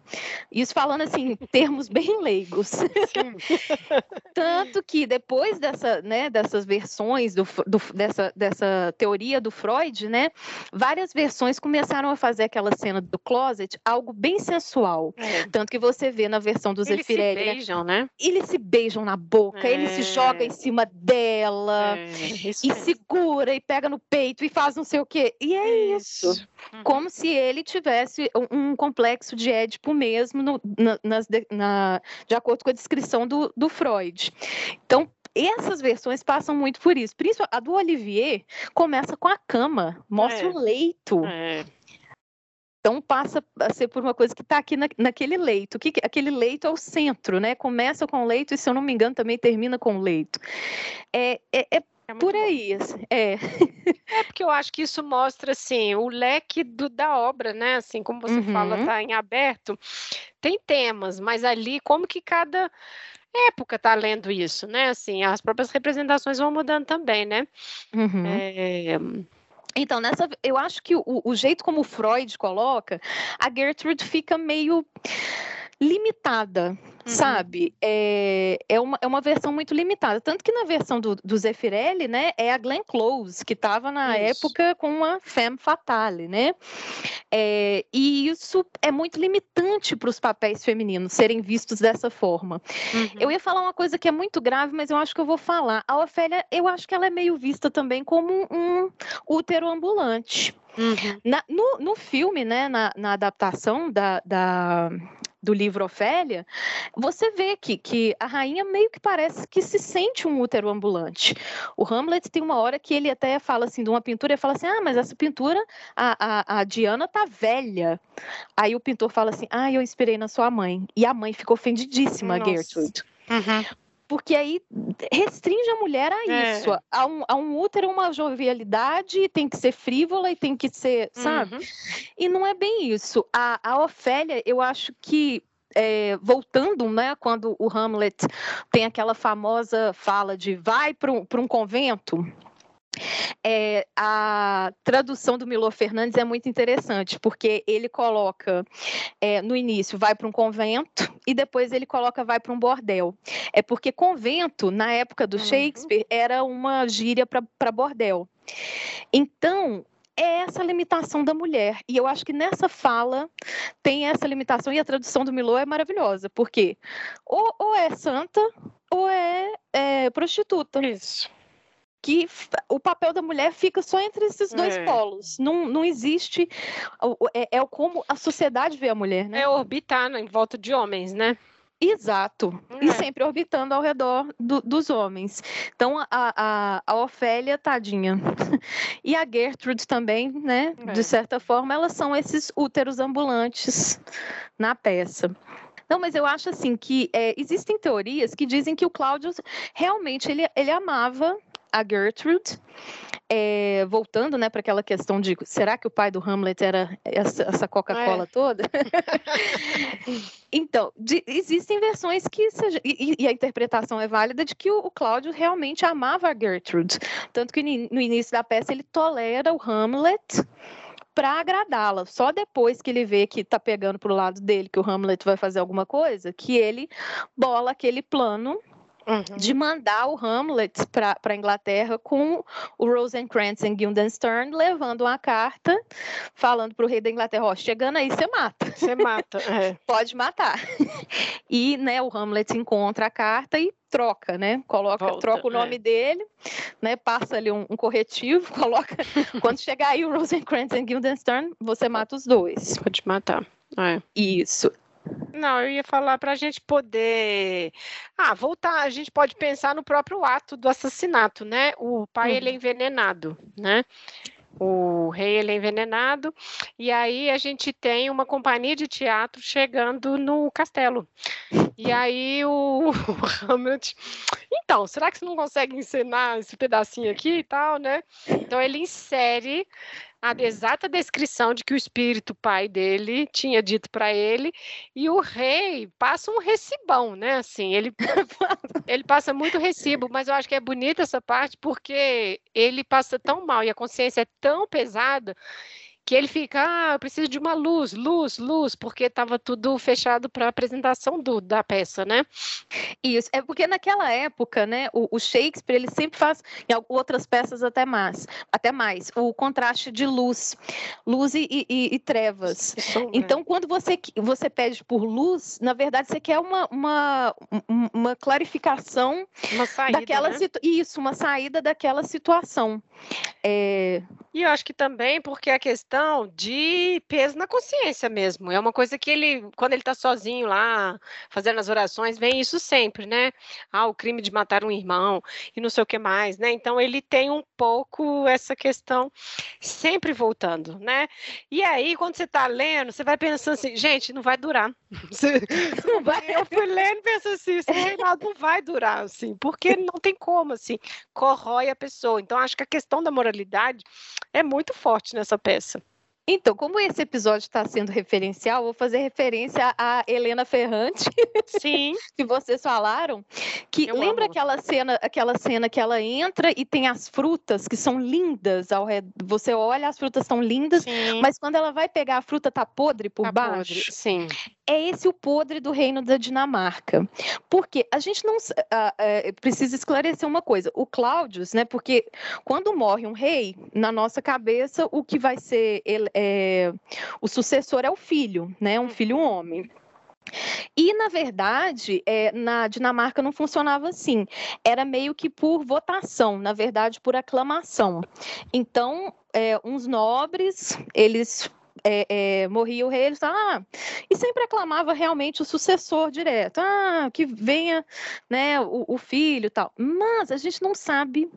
Isso falando assim, em termos bem leigos. Tanto que depois dessa, né, dessas versões, do, do, dessa, dessa teoria do Freud, né, várias versões começaram a fazer aquela cena do closet algo bem sensual. É. Tanto que você vê na versão dos Eles Zefirelli. Eles se beijam, né? Eles se beijam na boca, é. ele se joga em cima dela, é. e segura, e pega no peito, e faz não sei o quê. E é isso. isso. Uhum. Como se ele tivesse um, um complexo de Édipo mesmo, no, na, nas, na, de acordo com a descrição do, do Freud. Então, essas versões passam muito por isso. Principalmente a do Olivier começa com a cama, mostra é. o leito. É. Então passa a ser por uma coisa que está aqui na, naquele leito. Que, aquele leito é o centro, né? Começa com o leito e, se eu não me engano, também termina com o leito. É, é, é é Por aí, assim, é. É porque eu acho que isso mostra assim o leque do, da obra, né? Assim como você uhum. fala, tá em aberto. Tem temas, mas ali como que cada época tá lendo isso, né? Assim, as próprias representações vão mudando também, né? Uhum. É... Então, nessa, eu acho que o, o jeito como o Freud coloca, a Gertrude fica meio limitada, uhum. sabe? É, é, uma, é uma versão muito limitada. Tanto que na versão do, do Zeffirelli, né, é a Glenn Close, que estava na isso. época com uma femme fatale, né? É, e isso é muito limitante para os papéis femininos serem vistos dessa forma. Uhum. Eu ia falar uma coisa que é muito grave, mas eu acho que eu vou falar. A Ofélia, eu acho que ela é meio vista também como um útero ambulante. Uhum. Na, no, no filme, né, na, na adaptação da, da, do livro Ofélia, você vê que, que a rainha meio que parece que se sente um útero ambulante. O Hamlet tem uma hora que ele até fala assim de uma pintura, e fala assim, ah, mas essa pintura, a, a, a Diana tá velha. Aí o pintor fala assim, ah, eu inspirei na sua mãe. E a mãe ficou ofendidíssima, Nossa. Gertrude. Uhum porque aí restringe a mulher a é. isso. A um, a um útero uma jovialidade, tem que ser frívola e tem que ser, sabe? Uhum. E não é bem isso. A, a Ofélia, eu acho que é, voltando, né, quando o Hamlet tem aquela famosa fala de vai para um, um convento, é, a tradução do Milor Fernandes é muito interessante, porque ele coloca é, no início vai para um convento e depois ele coloca vai para um bordel. É porque convento, na época do uhum. Shakespeare, era uma gíria para bordel. Então, é essa limitação da mulher. E eu acho que nessa fala tem essa limitação, e a tradução do Milor é maravilhosa, porque ou, ou é santa ou é, é prostituta. Isso que o papel da mulher fica só entre esses dois é. polos. Não, não existe. É, é, como a sociedade vê a mulher, né? É orbitar né, em volta de homens, né? Exato. É. E sempre orbitando ao redor do, dos homens. Então, a, a, a Ofélia, tadinha. e a Gertrude também, né? É. De certa forma, elas são esses úteros ambulantes na peça. Não, mas eu acho assim que é, existem teorias que dizem que o Cláudio realmente ele, ele amava a Gertrude, é, voltando né, para aquela questão de será que o pai do Hamlet era essa, essa Coca-Cola é. toda? então, de, existem versões que seja, e, e, a interpretação é válida de que o, o Cláudio realmente amava a Gertrude, tanto que no início da peça ele tolera o Hamlet para agradá-la. Só depois que ele vê que está pegando para o lado dele, que o Hamlet vai fazer alguma coisa, que ele bola aquele plano Uhum. de mandar o Hamlet para a Inglaterra com o Rosencrantz e Guildenstern levando uma carta falando para o rei da Inglaterra, ó, chegando aí você mata. Você mata, é. Pode matar. E, né, o Hamlet encontra a carta e troca, né? Coloca, Volta, troca o nome é. dele, né? Passa ali um, um, corretivo, coloca. Quando chegar aí o Rosencrantz e Guildenstern, você mata os dois. Pode matar. É. Isso. Não, eu ia falar para a gente poder. Ah, voltar. A gente pode pensar no próprio ato do assassinato, né? O pai uhum. ele é uhum. envenenado, né? O rei ele é envenenado e aí a gente tem uma companhia de teatro chegando no castelo. E aí o, o Hamlet, então, será que você não consegue encenar esse pedacinho aqui e tal, né? Então ele insere a exata descrição de que o espírito pai dele tinha dito para ele, e o rei passa um recibão, né? Assim, ele, ele passa muito recibo, mas eu acho que é bonita essa parte porque ele passa tão mal e a consciência é tão pesada que ele fica, ah, eu preciso de uma luz, luz, luz, porque estava tudo fechado para a apresentação do, da peça, né? Isso, é porque naquela época, né, o, o, Shakespeare, ele sempre faz, em outras peças até mais, até mais, o contraste de luz, luz e, e, e trevas. Então, quando você, você pede por luz, na verdade, você quer uma, uma, uma clarificação uma saída, daquela né? Isso, uma saída daquela situação. É... E eu acho que também porque a questão de peso na consciência mesmo. É uma coisa que ele, quando ele está sozinho lá, fazendo as orações, vem isso sempre, né? Ah, o crime de matar um irmão e não sei o que mais, né? Então ele tem um pouco essa questão sempre voltando, né? E aí, quando você está lendo, você vai pensando assim, gente, não vai durar. Não vai, eu fui lendo e pensando assim, esse reinado não vai durar, assim, porque não tem como, assim, corrói a pessoa. Então, acho que a questão da moralidade é muito forte nessa peça. Então, como esse episódio está sendo referencial, vou fazer referência a Helena Ferrante, Sim. que vocês falaram, que Eu lembra amo. aquela cena, aquela cena que ela entra e tem as frutas que são lindas ao redor. Você olha, as frutas estão lindas, Sim. mas quando ela vai pegar a fruta tá podre por tá baixo. Podre. Sim. É esse o podre do reino da Dinamarca. Porque a gente não uh, uh, precisa esclarecer uma coisa. O Cláudius, né? Porque quando morre um rei, na nossa cabeça, o que vai ser ele, é, o sucessor é o filho, né? Um filho homem. E, na verdade, é, na Dinamarca não funcionava assim. Era meio que por votação, na verdade, por aclamação. Então, é, uns nobres, eles é, é, morria o rei, eles ah, e sempre aclamava realmente o sucessor direto, ah, que venha né, o, o filho tal. Mas a gente não sabe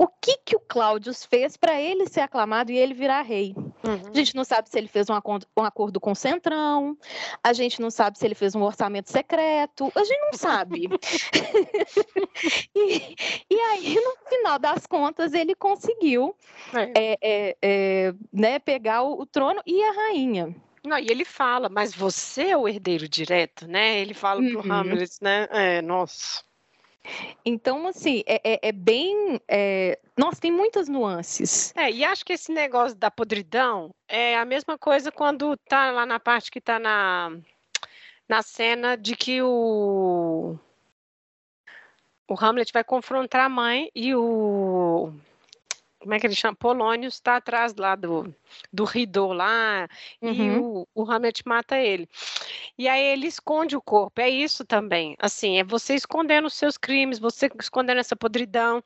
o que, que o Cláudio fez para ele ser aclamado e ele virar rei. Uhum. A gente não sabe se ele fez um acordo, um acordo com o Centrão, a gente não sabe se ele fez um orçamento secreto, a gente não sabe. e, e, aí, no final das contas, ele conseguiu é. É, é, é né, pegar o, o trono e a rainha. Não, e ele fala, mas você é o herdeiro direto, né? Ele fala uhum. pro Hamlet, né? É, nossa. Então, assim, é, é, é bem. É... Nossa, tem muitas nuances. É, e acho que esse negócio da podridão é a mesma coisa quando tá lá na parte que tá na, na cena de que o. O Hamlet vai confrontar a mãe e o como é que ele chama? Polônio está atrás lá do, do Ridô lá, uhum. e o, o Hamlet mata ele. E aí ele esconde o corpo, é isso também. Assim, é você escondendo os seus crimes, você escondendo essa podridão.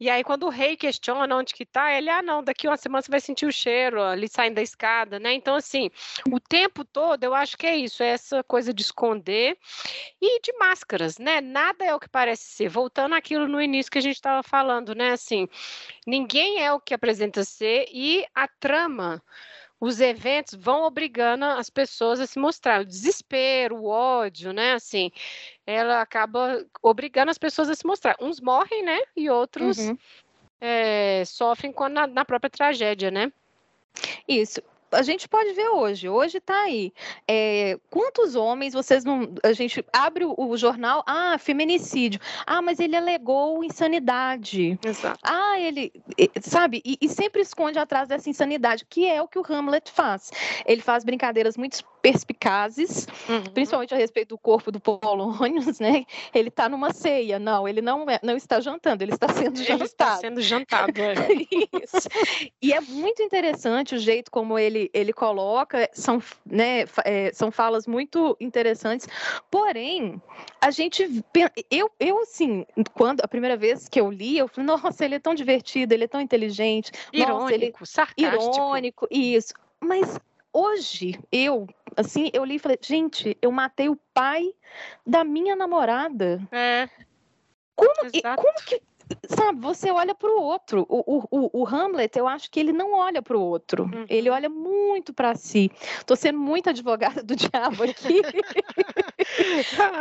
E aí, quando o rei questiona onde que tá, ele, ah, não, daqui uma semana você vai sentir o cheiro ali saindo da escada, né? Então, assim, o tempo todo eu acho que é isso, é essa coisa de esconder e de máscaras, né? Nada é o que parece ser. Voltando àquilo no início que a gente estava falando, né? Assim, ninguém é o que apresenta ser e a trama os eventos vão obrigando as pessoas a se mostrar. O desespero, o ódio, né? Assim, ela acaba obrigando as pessoas a se mostrar. Uns morrem, né? E outros uhum. é, sofrem na, na própria tragédia, né? Isso a gente pode ver hoje, hoje está aí. É, quantos homens vocês não. A gente abre o, o, jornal, ah, feminicídio. Ah, mas ele alegou insanidade. Exato. Ah, ele. Sabe? E, e sempre esconde atrás dessa insanidade, que é o que o Hamlet faz. Ele faz brincadeiras muito perspicazes, uhum. principalmente a respeito do corpo do Polônios, né? Ele está numa ceia, não, ele não, é, não está jantando, ele está sendo ele jantado. Está sendo jantado, é. Isso. E é muito interessante o jeito como ele, ele coloca, são, né, é, são falas muito interessantes, porém, a gente, eu, eu assim, quando a primeira vez que eu li, eu falei, nossa, ele é tão divertido, ele é tão inteligente, irônico, nossa, ele, sarcástico. irônico, isso, mas hoje, eu, assim, eu li e falei, gente, eu matei o pai da minha namorada. É. Como, como que sabe, você olha para o outro. O, o, Hamlet, eu acho que ele não olha para o outro. Uhum. Ele olha muito para si. Estou sendo muito advogada do diabo aqui.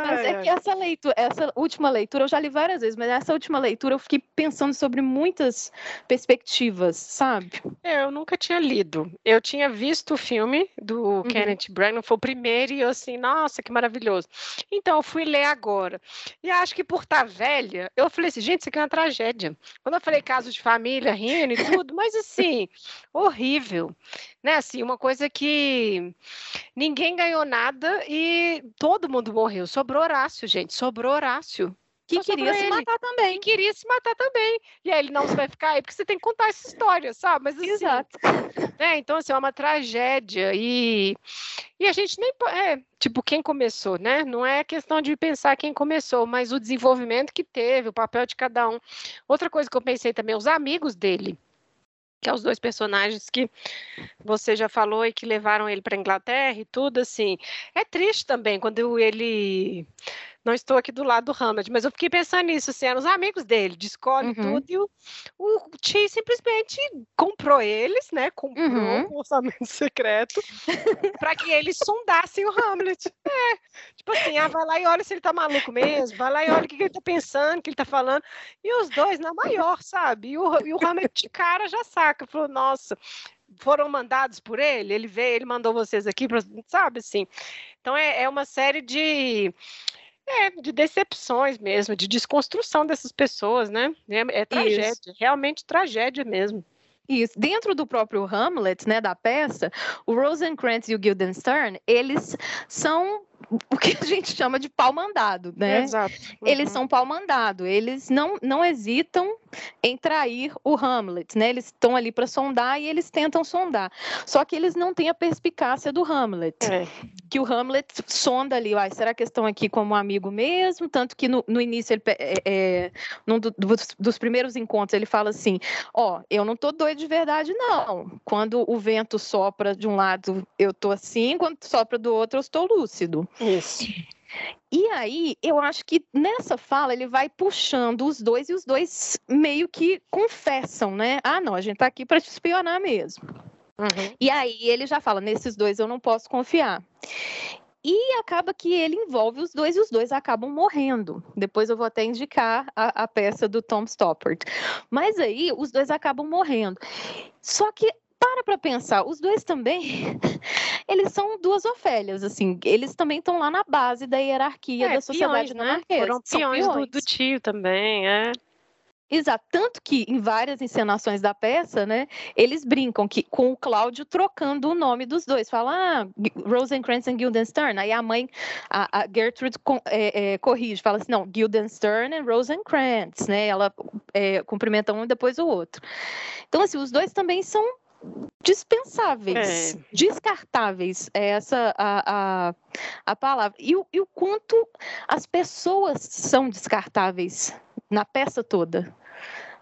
mas é que essa leitura, essa última leitura, eu já li várias vezes, mas essa última leitura eu fiquei pensando sobre muitas perspectivas, sabe? É, eu nunca tinha lido. Eu tinha visto o filme do uhum. Kenneth Branagh, foi o primeiro, e eu assim, nossa, que maravilhoso. Então, eu fui ler agora. E acho que por estar tá velha, eu falei assim, gente, isso aqui é uma tragédia. Quando eu falei caso de família, rindo e tudo, mas assim, horrível. Né, assim, uma coisa que ninguém ganhou nada e todo mundo morreu. Sobrou Horácio, gente, sobrou Horácio que queria se matar também. Que queria se matar também. E aí ele não vai ficar aí, porque você tem que contar essa história, sabe? Mas assim, Exato. Né? Então, assim, é uma tragédia. E, e a gente nem. É, tipo, quem começou, né? Não é questão de pensar quem começou, mas o desenvolvimento que teve, o papel de cada um. Outra coisa que eu pensei também, os amigos dele que é os dois personagens que você já falou e que levaram ele para Inglaterra e tudo assim. É triste também quando ele não estou aqui do lado do Hamlet, mas eu fiquei pensando nisso, assim, eram os amigos dele, de escola uhum. e tudo, e o, o Chi simplesmente comprou eles, né, comprou uhum. um orçamento secreto, para que eles sondassem o Hamlet. É, tipo assim, ah, vai lá e olha se ele tá maluco mesmo, vai lá e olha o que, que ele tá pensando, o que ele tá falando, e os dois na maior, sabe, e o, e o Hamlet de cara já saca, falou, nossa, foram mandados por ele, ele veio, ele mandou vocês aqui, pra, sabe assim. Então é, é uma série de é, de decepções mesmo, de desconstrução dessas pessoas, né? É, é tragédia, Isso. realmente tragédia mesmo. Isso. Dentro do próprio Hamlet, né, da peça, o Rosencrantz e o Guildenstern, eles são o que a gente chama de pau mandado, né? Exato. Uhum. Eles são pau mandado, eles não, não hesitam em trair o Hamlet, né? Eles estão ali para sondar e eles tentam sondar. Só que eles não têm a perspicácia do Hamlet. É. Que o Hamlet sonda ali, ah, será que estão aqui como amigo mesmo? Tanto que no, no início, ele, é, é, num do, dos, dos, primeiros encontros, ele fala assim: Ó, oh, eu não tô doido de verdade, não. Quando o vento sopra de um lado, eu tô assim, quando sopra do outro, eu estou lúcido. Isso. E aí, eu acho que nessa fala ele vai puxando os dois e os dois meio que confessam, né? Ah, não, a gente tá aqui para te espionar mesmo. Uhum. E aí ele já fala: nesses dois eu não posso confiar. E acaba que ele envolve os dois e os dois acabam morrendo. Depois eu vou até indicar a, a peça do Tom Stoppard. Mas aí os dois acabam morrendo. Só que para para pensar, os dois também, eles são duas Ofélias, assim, eles também estão lá na base da hierarquia é, da sociedade peões, né? Foram peões, peões. Do, do, tio também, é. Exato, tanto que em várias encenações da peça, né, eles brincam que com o Cláudio trocando o nome dos dois, fala ah, Rosencrantz e Guildenstern, aí a mãe, a, a Gertrude é, é, corrige, fala assim, não, Guildenstern e Rosencrantz, né, ela é, cumprimenta um e depois o outro. Então, assim, os dois também são dispensáveis, é. descartáveis, é essa a, a, a palavra. E o, e o quanto as pessoas são descartáveis na peça toda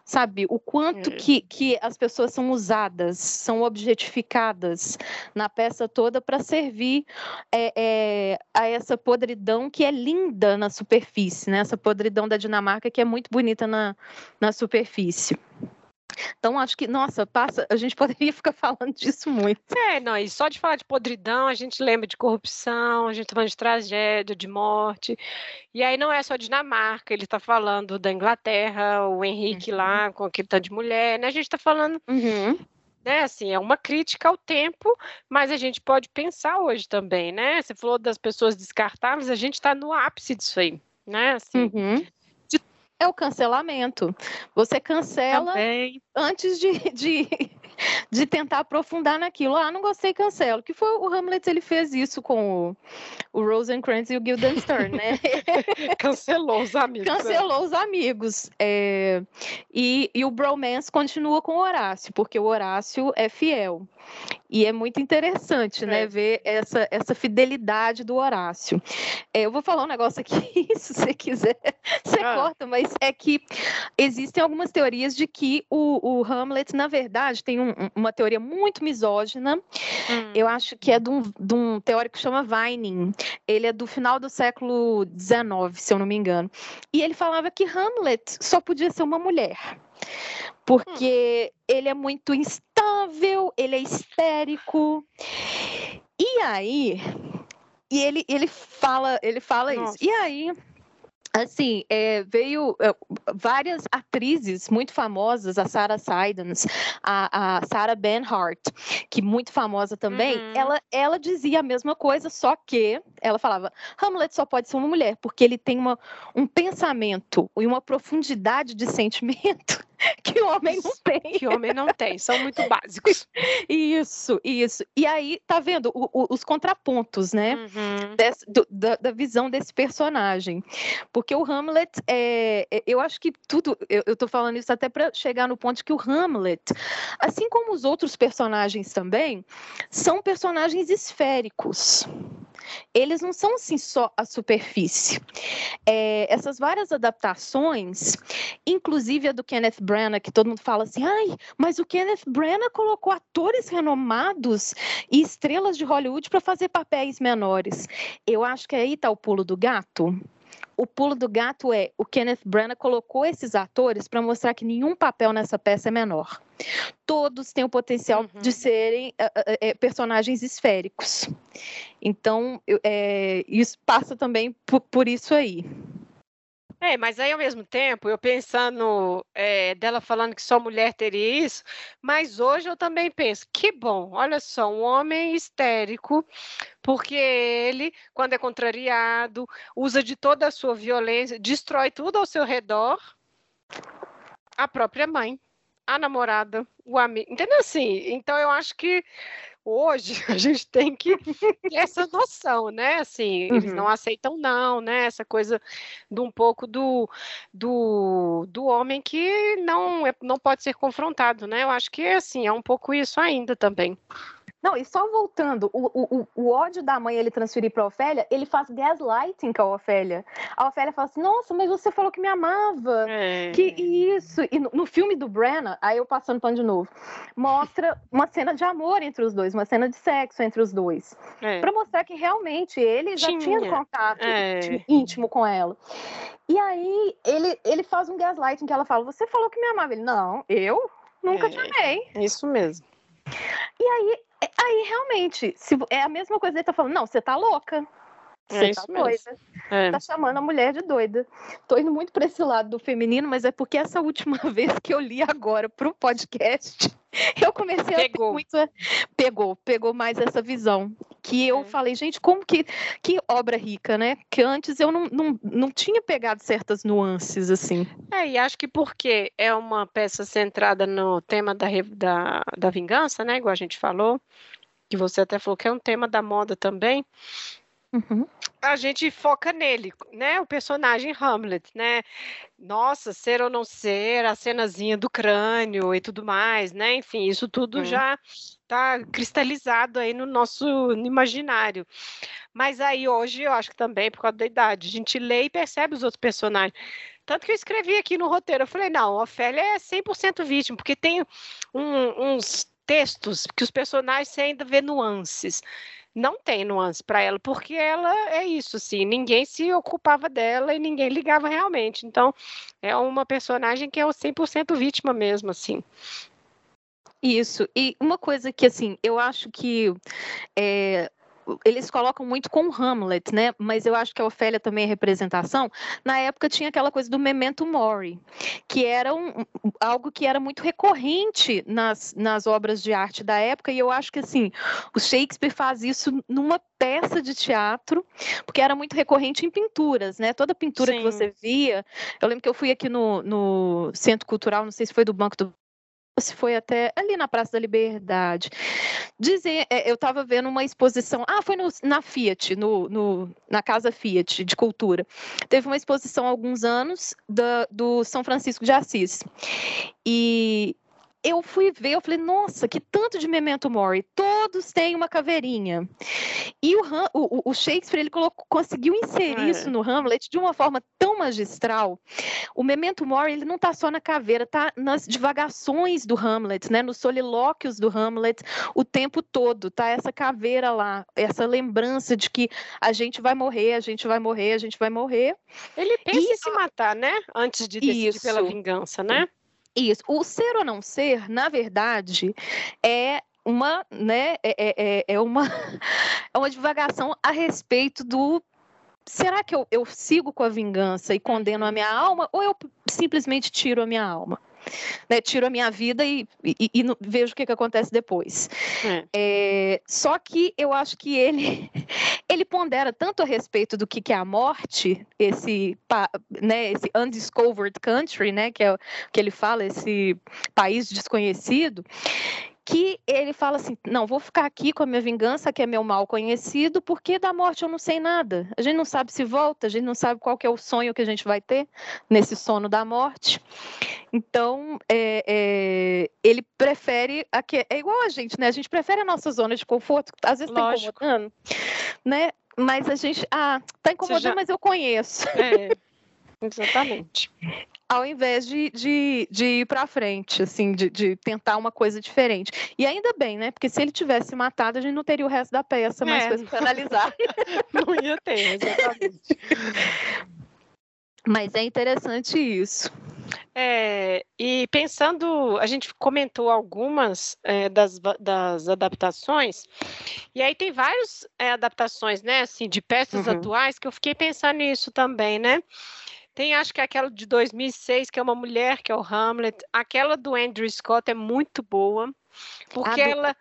sabe? O quanto é. que, que as pessoas são usadas, são objetificadas na peça toda para servir é, é, a essa podridão que é linda na superfície, né? Essa podridão da Dinamarca que é muito bonita na, na superfície. Então, acho que, nossa, passa, a gente poderia ficar falando disso muito. É, não, e só de falar de podridão, a gente lembra de corrupção, a gente tá falando de tragédia, de morte. E aí não é só Dinamarca, ele está falando da Inglaterra, o Henrique uhum. lá, com aquele tanto de mulher, né? A gente está falando. Uhum. Né, assim, é uma crítica ao tempo, mas a gente pode pensar hoje também, né? Você falou das pessoas descartáveis, a gente está no ápice disso aí, né? Assim, uhum é o cancelamento. Você cancela Também. Antes de, de, de tentar aprofundar naquilo. Ah, não gostei, cancelo. Que foi o Hamlet, ele fez isso com o, o Rosencrantz e o Guildenstern, né? Cancelou os amigos. Cancelou os amigos. É, e, e o bromance continua com o Horácio, porque o Horácio é fiel. E é muito interessante, né, é. né, ver essa, essa fidelidade do Horácio. É, eu vou falar um negócio aqui, se você quiser, você ah. corta, mas é que existem algumas teorias de que o, o Hamlet, na verdade, tem um, uma teoria muito misógina. Hum. Eu acho que é de um, de um teórico que chama Vining. Ele é do final do século XIX, se eu não me engano. E ele falava que Hamlet só podia ser uma mulher porque hum. ele é muito instável, ele é histérico. E aí, e ele, ele fala, ele fala isso. E aí, assim, é, veio é, várias atrizes muito famosas, a Sarah Sidons, a, a Sarah Benhart, que muito famosa também, uhum. ela, ela dizia a mesma coisa, só que ela falava, Hamlet só pode ser uma mulher, porque ele tem uma, um pensamento e uma profundidade de sentimento que o homem não tem. Que o homem não tem, são muito básicos. Isso, isso. E aí, tá vendo o, o, os contrapontos, né? Uhum. Des, do, da, da, visão desse personagem. Porque o Hamlet, é, é eu acho que tudo, eu, eu tô falando isso até para chegar no ponto que o Hamlet, assim como os outros personagens também, são personagens esféricos. Eles não são assim só a superfície. É, essas várias adaptações, inclusive a do Kenneth Branagh, que todo mundo fala assim, ai, mas o Kenneth Branagh colocou atores renomados e estrelas de Hollywood para fazer papéis menores. Eu acho que aí está o pulo do gato o pulo do gato é o Kenneth Branagh colocou esses atores para mostrar que nenhum papel nessa peça é menor. Todos têm o potencial uhum. de serem uh, uh, personagens esféricos. Então, é, isso passa também por, por isso aí. É, mas aí ao mesmo tempo, eu pensando é, dela falando que só mulher teria isso, mas hoje eu também penso, que bom, olha só, um homem histérico, porque ele, quando é contrariado, usa de toda a sua violência, destrói tudo ao seu redor, a própria mãe, a namorada, o amigo, entendeu assim? Então eu acho que hoje a gente tem que ter essa noção, né? Assim, uhum. eles não aceitam não, né? Essa coisa de um pouco do, do, do homem que não, é, não pode ser confrontado, né? Eu acho que assim, é um pouco isso ainda também. Não, e só voltando, o, o, o ódio da mãe ele transferir para Ofélia, ele faz gaslighting com a Ofélia. A Ofélia fala assim: Nossa, mas você falou que me amava. É. Que isso. E no, no, filme do Brenna, aí eu passando pano de novo, mostra uma cena de amor entre os dois, uma cena de sexo entre os dois. É. Para mostrar que realmente ele já tinha, tinha contato é. íntimo com ela. E aí ele, ele faz um gaslighting que ela fala: Você falou que me amava. Ele, não, eu nunca te amei. É isso mesmo. E aí é, aí, realmente, se, é a mesma coisa ele tá falando, não, você tá louca. Você é tá doida. É. Tá chamando a mulher de doida. Tô indo muito para esse lado do feminino, mas é porque essa última vez que eu li agora pro podcast, eu comecei pegou. a muito. Pegou, pegou mais essa visão. Que eu é. falei, gente, como que. Que obra rica, né? Que antes eu não, não, não tinha pegado certas nuances, assim. É, e acho que porque é uma peça centrada no tema da, da, da vingança, né? Igual a gente falou, que você até falou que é um tema da moda também. Uhum. A gente foca nele, né? O personagem Hamlet, né? Nossa, ser ou não ser, a cenazinha do crânio e tudo mais, né? Enfim, isso tudo uhum. já está cristalizado aí no nosso imaginário. Mas aí hoje eu acho que também por causa da idade, a gente lê e percebe os outros personagens. Tanto que eu escrevi aqui no roteiro, eu falei, não, Ofélia é 100% vítima, porque tem um, uns textos que os personagens ainda vê nuances não tem nuance para ela, porque ela é isso, assim, ninguém se ocupava dela e ninguém ligava realmente. Então, é uma personagem que é 100% vítima mesmo, assim. Isso. E uma coisa que, assim, eu acho que é, eles colocam muito com Hamlet, né? Mas eu acho que a Ofélia também é representação. Na época tinha aquela coisa do memento mori, que era um, algo que era muito recorrente nas, nas obras de arte da época, e eu acho que assim, o Shakespeare faz isso numa peça de teatro, porque era muito recorrente em pinturas, né? Toda pintura Sim. que você via. Eu lembro que eu fui aqui no, no Centro Cultural, não sei se foi do Banco do se foi até ali na Praça da Liberdade. Dizer, é, eu estava vendo uma exposição, ah, foi no, na Fiat, no, no, na Casa Fiat de Cultura. Teve uma exposição há alguns anos da, do São Francisco de Assis. E eu fui ver, eu falei, nossa, que tanto de Memento Mori, todos têm uma caveirinha. E o, o, o Shakespeare, ele colocou, conseguiu inserir é. isso no Hamlet de uma forma tão magistral. O Memento Mori, ele não está só na caveira, está nas divagações do Hamlet, né, nos solilóquios do Hamlet, o tempo todo, tá essa caveira lá, essa lembrança de que a gente vai morrer, a gente vai morrer, a gente vai morrer. Ele pensa e... em se matar, né, antes de decidir isso. pela vingança, né? Isso. O ser ou não ser, na verdade, é uma, né, é, é, é, é uma, é uma divagação a respeito do será que eu, eu sigo com a vingança e condeno a minha alma ou eu simplesmente tiro a minha alma? Né, tiro a minha vida e, e, e vejo o que, que acontece depois. É. É, só que eu acho que ele ele pondera tanto a respeito do que, que é a morte, esse, né, esse undiscovered country, né, que é o que ele fala, esse país desconhecido, que ele fala assim: não, vou ficar aqui com a minha vingança, que é meu mal conhecido, porque da morte eu não sei nada. A gente não sabe se volta, a gente não sabe qual é o sonho que a gente vai ter nesse sono da morte. Então, é, é, ele prefere. Aqui, é igual a gente, né? A gente prefere a nossa zona de conforto, às vezes está incomodando, né? Mas a gente. Ah, tá incomodando, já... mas eu conheço. É, exatamente ao invés de, de, de ir para frente, assim, de, de, tentar uma coisa diferente. E ainda bem, né? Porque se ele tivesse matado, a gente não teria o resto da peça, mais é. coisa para analisar. não ia ter, exatamente. Mas é interessante isso. É, e pensando, a gente comentou algumas é, das, das adaptações, e aí tem várias é, adaptações, né, assim, de peças uhum. atuais que eu fiquei pensando nisso também, né? Tem, acho que é aquela de 2006, que é uma mulher, que é o Hamlet. Aquela do Andrew Scott é muito boa, porque ela,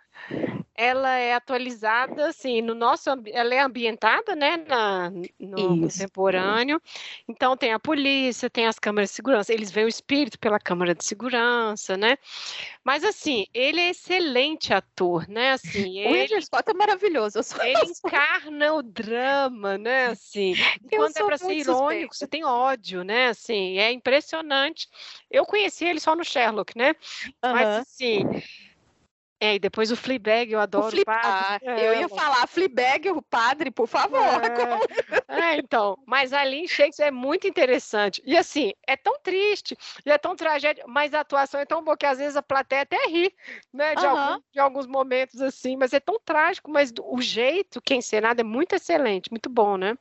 ela é atualizada, assim, no nosso, ela é ambientada, né, na, no Isso. contemporâneo. Então tem a polícia, tem as câmeras de segurança, eles veem o espírito pela câmera de segurança, né? Mas assim, ele é excelente ator, né? Assim, o ele, Scott é maravilhoso. ele encarna o drama, né? Assim, quando é para ser irônico, suspeita. você tem ódio, né? Assim, é impressionante. Eu conheci ele só no Sherlock, né? Uhum. Mas assim é, e depois o Fleabag, eu adoro o, Fle... o padre. Ah, é, eu ia falar Fleabag, o padre, por favor. É. é, então, mas ali em Shakespeare é muito interessante. E assim, é tão triste, e é tão tragédia, mas a atuação é tão boa que às vezes a plateia até ri, né, de, algum, de alguns momentos assim, mas é tão trágico, mas o jeito que é encenado é muito excelente, muito bom, né?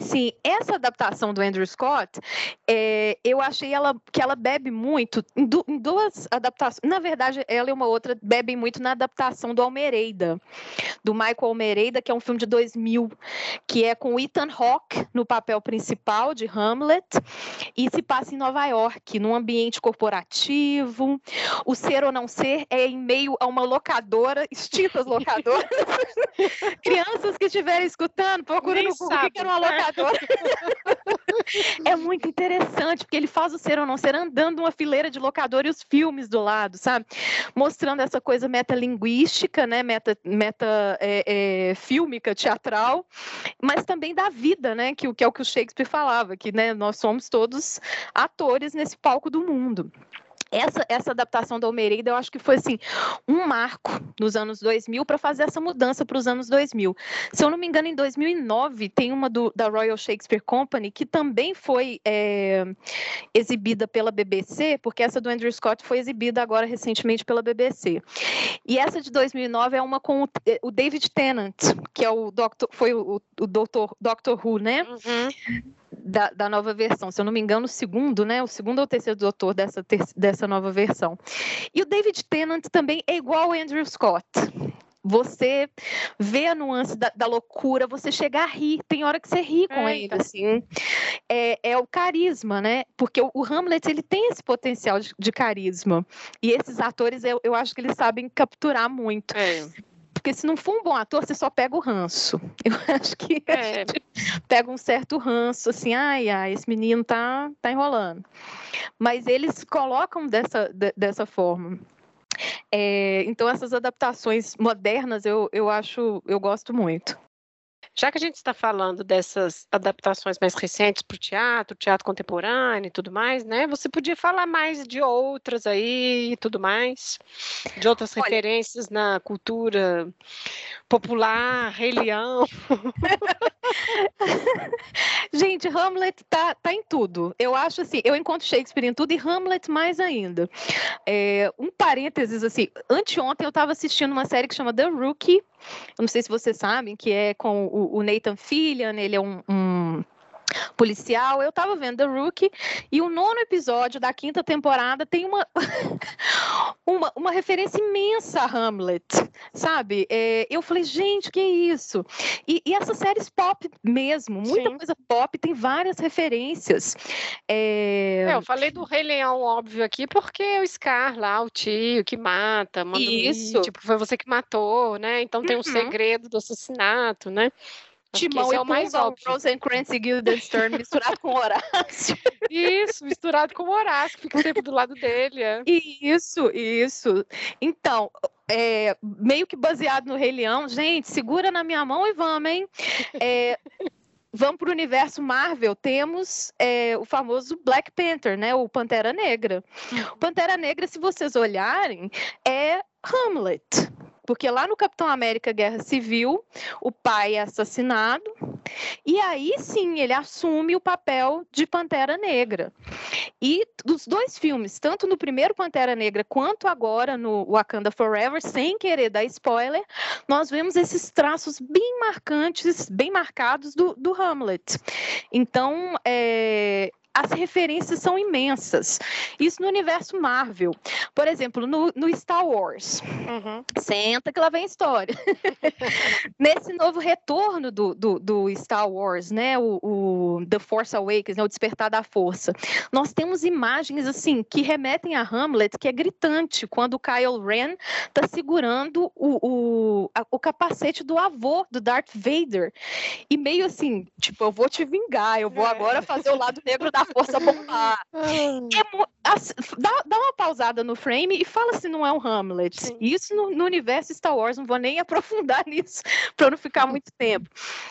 Sim, essa adaptação do Andrew Scott, é, eu achei ela que ela bebe muito em, du, em, duas adaptações. Na verdade, ela e uma outra bebem muito na adaptação do Almereida, do Michael Almereida, que é um filme de 2000, que é com Ethan Hawke no papel principal de Hamlet e se passa em Nova York, num ambiente corporativo. O ser ou não ser é em meio a uma locadora, extintas locadoras. Crianças que estiverem escutando, procurando o que era uma locadora é muito interessante, porque ele faz o ser ou não ser andando uma fileira de locador e os filmes do lado, sabe? Mostrando essa coisa metalinguística, né? Meta, meta é, é, fílmica, teatral, mas também da vida, né? Que, que é o que o Shakespeare falava, que né, nós somos todos atores nesse palco do mundo essa, essa adaptação da Almeida, eu acho que foi assim um marco nos anos 2000 para fazer essa mudança para os anos 2000. Se eu não me engano, em 2009 tem uma do, da Royal Shakespeare Company que também foi é, exibida pela BBC, porque essa do Andrew Scott foi exibida agora recentemente pela BBC. E essa de 2009 é uma com o, o David Tennant, que é o doctor, foi o, o doutor Doctor Who, né? Uhum da, da, nova versão. Se eu não me engano, o segundo, né? O segundo ou terceiro doutor dessa, ter, dessa nova versão. E o David Tennant também é igual ao Andrew Scott. Você vê a nuance da, da loucura, você chega a rir. Tem hora que você ri com é, ele, assim. É, é, o carisma, né? Porque o, o, Hamlet, ele tem esse potencial de, de carisma. E esses atores, eu, eu acho que eles sabem capturar muito. É porque se não for um bom ator, você só pega o ranço. Eu acho que é. pega um certo ranço, assim, ai, ai, esse menino tá, tá enrolando. Mas eles colocam dessa, de, dessa forma. É, então essas adaptações modernas eu, eu acho, eu gosto muito. Já que a gente está falando dessas adaptações mais recentes para o teatro, teatro contemporâneo e tudo mais, né? Você podia falar mais de outras aí e tudo mais, de outras Olha, referências na cultura popular, Rei Leão. gente, Hamlet tá, tá em tudo. Eu acho assim, eu encontro Shakespeare em tudo e Hamlet mais ainda. É, um parênteses assim, anteontem eu estava assistindo uma série que chama The Rookie eu não sei se vocês sabem, que é com o, Nathan Fillion, ele é um, um policial. Eu tava vendo The Rookie e o nono episódio da quinta temporada tem uma, uma, uma, referência imensa a Hamlet, sabe? É, eu falei, gente, o que é isso? E, e essas séries pop mesmo, muita Sim. coisa pop, tem várias referências. É... É, eu falei do Rei Leão, óbvio, aqui, porque o Scar lá, o tio que mata, manda isso. tipo, foi você que matou, né? Então tem um uhum. segredo do assassinato, né? Timão e é o mais óbvio. Rosencrantz e Guildenstern misturado com Horácio. Isso, misturado com Horácio, que fica sempre do lado dele. É. Isso, isso. Então, é, meio que baseado no Rei Leão, gente, segura na minha mão e vamos, hein? É, vamos para o universo Marvel, temos é, o famoso Black Panther, né? O Pantera Negra. O uhum. Pantera Negra, se vocês olharem, é Hamlet porque lá no Capitão América Guerra Civil, o pai é assassinado, e aí sim ele assume o papel de Pantera Negra. E dos dois filmes, tanto no primeiro Pantera Negra quanto agora no Wakanda Forever, sem querer dar spoiler, nós vemos esses traços bem marcantes, bem marcados do, do Hamlet. Então, é, as referências são imensas. Isso no universo Marvel. Por exemplo, no, no Star Wars. Uhum. Senta que lá vem a história. Nesse novo retorno do, do, do, Star Wars, né? O, o The Force Awakens, né? o Despertar da Força. Nós temos imagens assim que remetem a Hamlet, que é gritante, quando o Kyle Ren está segurando o, o, a, o capacete do avô do Darth Vader. E meio assim, tipo, eu vou te vingar, eu vou é. agora fazer o lado negro da a força bombar. É, assim, dá, dá, uma pausada no frame e fala se não é um Hamlet. Sim. Isso no, no, universo Star Wars, não vou nem aprofundar nisso para não ficar muito tempo.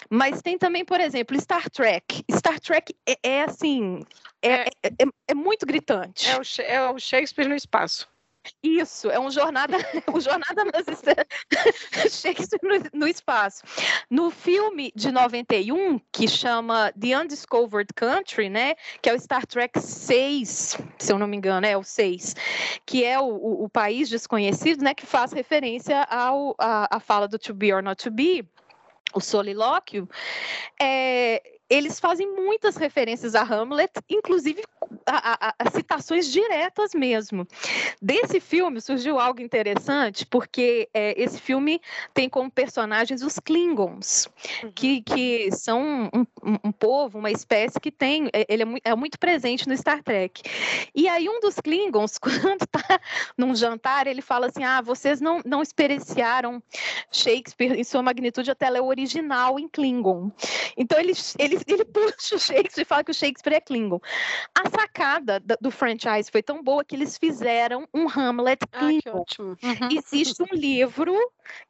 Mas tem também, por exemplo, Star Trek. Star Trek é, é assim, é, é, é, é muito gritante. É o, é o Shakespeare no espaço. Isso, é um jornada, um jornada nas Shakespeare no, no, espaço. No filme de 91, que chama The Undiscovered Country, né, que é o Star Trek 6, se eu não me engano, é o 6, que é o, o, o país desconhecido, né, que faz referência ao a, a fala do To Be or Not To Be, o solilóquio, é, eles fazem muitas referências a Hamlet, inclusive a, a, a, citações diretas mesmo. Desse filme surgiu algo interessante, porque é, esse filme tem como personagens os Klingons, uhum. que, que são um, um, um, povo, uma espécie que tem, é, ele é muito, é muito, presente no Star Trek. E aí um dos Klingons, quando está num jantar, ele fala assim, ah, vocês não, não experienciaram Shakespeare em sua magnitude até ela é original em Klingon. Então ele, ele ele, puxa o Shakespeare e fala que o Shakespeare é Klingon. A sacada do franchise foi tão boa que eles fizeram um Hamlet Klingon. Ah, uhum. Existe um livro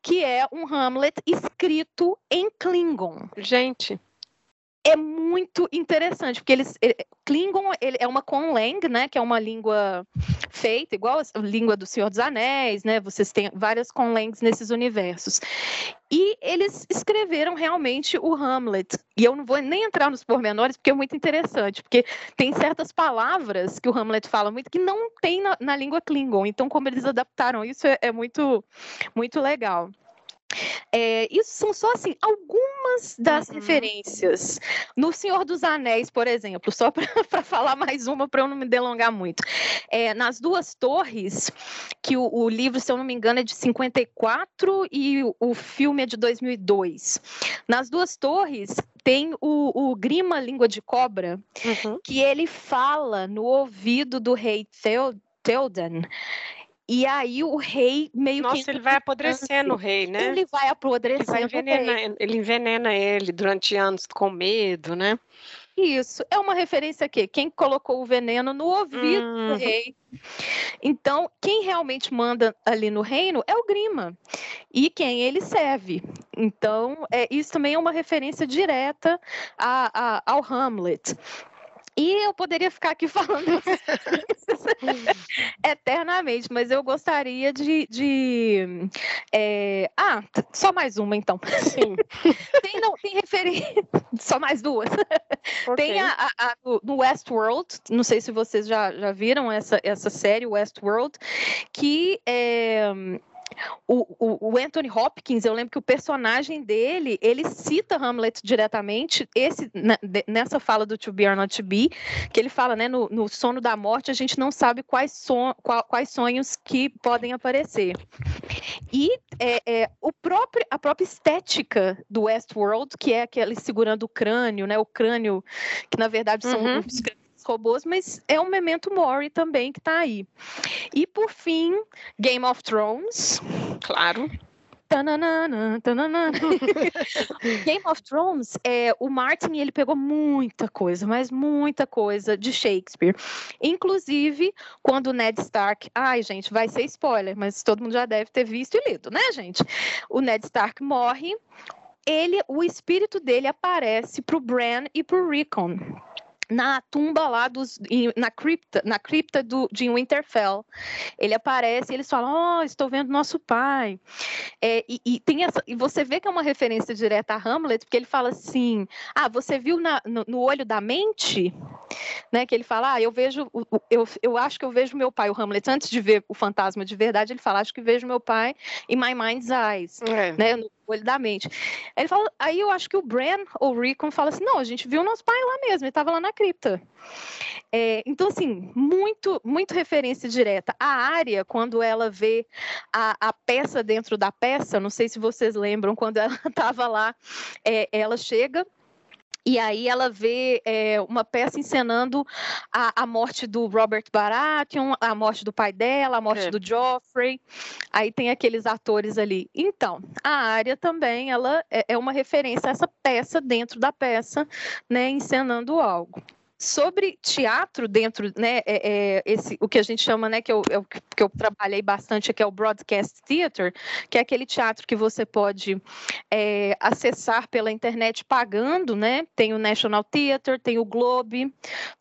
que é um Hamlet escrito em Klingon. Gente é muito interessante, porque eles. Klingon ele é uma conlang, né? Que é uma língua feita, igual a língua do Senhor dos Anéis, né? Vocês têm várias conlangs nesses universos. E eles escreveram realmente o Hamlet. E eu não vou nem entrar nos pormenores, porque é muito interessante, porque tem certas palavras que o Hamlet fala muito que não tem na, na língua Klingon. Então, como eles adaptaram isso é, é muito, muito legal. É, isso são só assim algumas das uhum. referências. No Senhor dos Anéis, por exemplo, só para falar mais uma para eu não me delongar muito. É, nas duas torres, que o, o, livro, se eu não me engano, é de 54 e o, o filme é de 2002. Nas duas torres tem o, o Grima Língua de Cobra, uhum. que ele fala no ouvido do rei Theoden e aí o rei meio Nossa, que. Nossa, ele vai apodrecendo o rei, né? Ele vai apodrecendo. Ele, vai envenena, ele envenena ele durante anos com medo, né? Isso, é uma referência a quê? Quem colocou o veneno no ouvido hum. do rei. Então, quem realmente manda ali no reino é o Grima e quem ele serve. Então, é, isso também é uma referência direta a, a, ao Hamlet. E eu poderia ficar aqui falando eternamente, mas eu gostaria de. de é... Ah, só mais uma então. Sim. tem, não, tem referência. Só mais duas. Okay. Tem a, a, a, no Westworld, não sei se vocês já, já viram essa, essa série, Westworld, que é o, o, o, Anthony Hopkins, eu lembro que o personagem dele, ele cita Hamlet diretamente, esse, nessa fala do To Be or Not To Be, que ele fala, né, no, no sono da morte, a gente não sabe quais, son, quais sonhos que podem aparecer. E é, é, o próprio, a própria estética do Westworld, que é aquele segurando o crânio, né, o crânio, que na verdade são uhum. os robôs, mas é um memento mori também que está aí. E por fim, Game of Thrones. Claro. Tananana, tananana. Game of Thrones, é, o Martin ele pegou muita coisa, mas muita coisa de Shakespeare. Inclusive, quando o Ned Stark. Ai, gente, vai ser spoiler, mas todo mundo já deve ter visto e lido, né, gente? O Ned Stark morre. Ele, o espírito dele aparece pro Bran e pro Rickon na tumba lá dos, na cripta, na cripta do, de Winterfell. Ele aparece e eles falam: Oh, estou vendo nosso pai. É, e, e, tem essa, e você vê que é uma referência direta a Hamlet, porque ele fala assim: Ah, você viu na, no, no, olho da mente? Né, que ele fala: Ah, eu vejo, eu, eu acho que eu vejo meu pai, o Hamlet, antes de ver o fantasma de verdade, ele fala: Acho que vejo meu pai in my mind's eyes. É. Né, no, olho da mente. Ele fala, aí eu acho que o Bran ou o Rickon fala assim, não, a gente viu nosso pai lá mesmo, ele estava lá na cripta. É, então, assim, muito, muito referência direta. A área, quando ela vê a, a peça dentro da peça, não sei se vocês lembram, quando ela estava lá, é, ela chega e aí ela vê é, uma peça encenando a, a, morte do Robert Baratheon, a morte do pai dela, a morte é. do Joffrey. Aí tem aqueles atores ali. Então, a área também ela é, é uma referência a essa peça dentro da peça, né, encenando algo sobre teatro dentro, né, é, é, esse, o que a gente chama, né, que eu, eu, que eu trabalhei bastante, que é o Broadcast Theater, que é aquele teatro que você pode é, acessar pela internet pagando, né, tem o National Theatre, tem o Globe,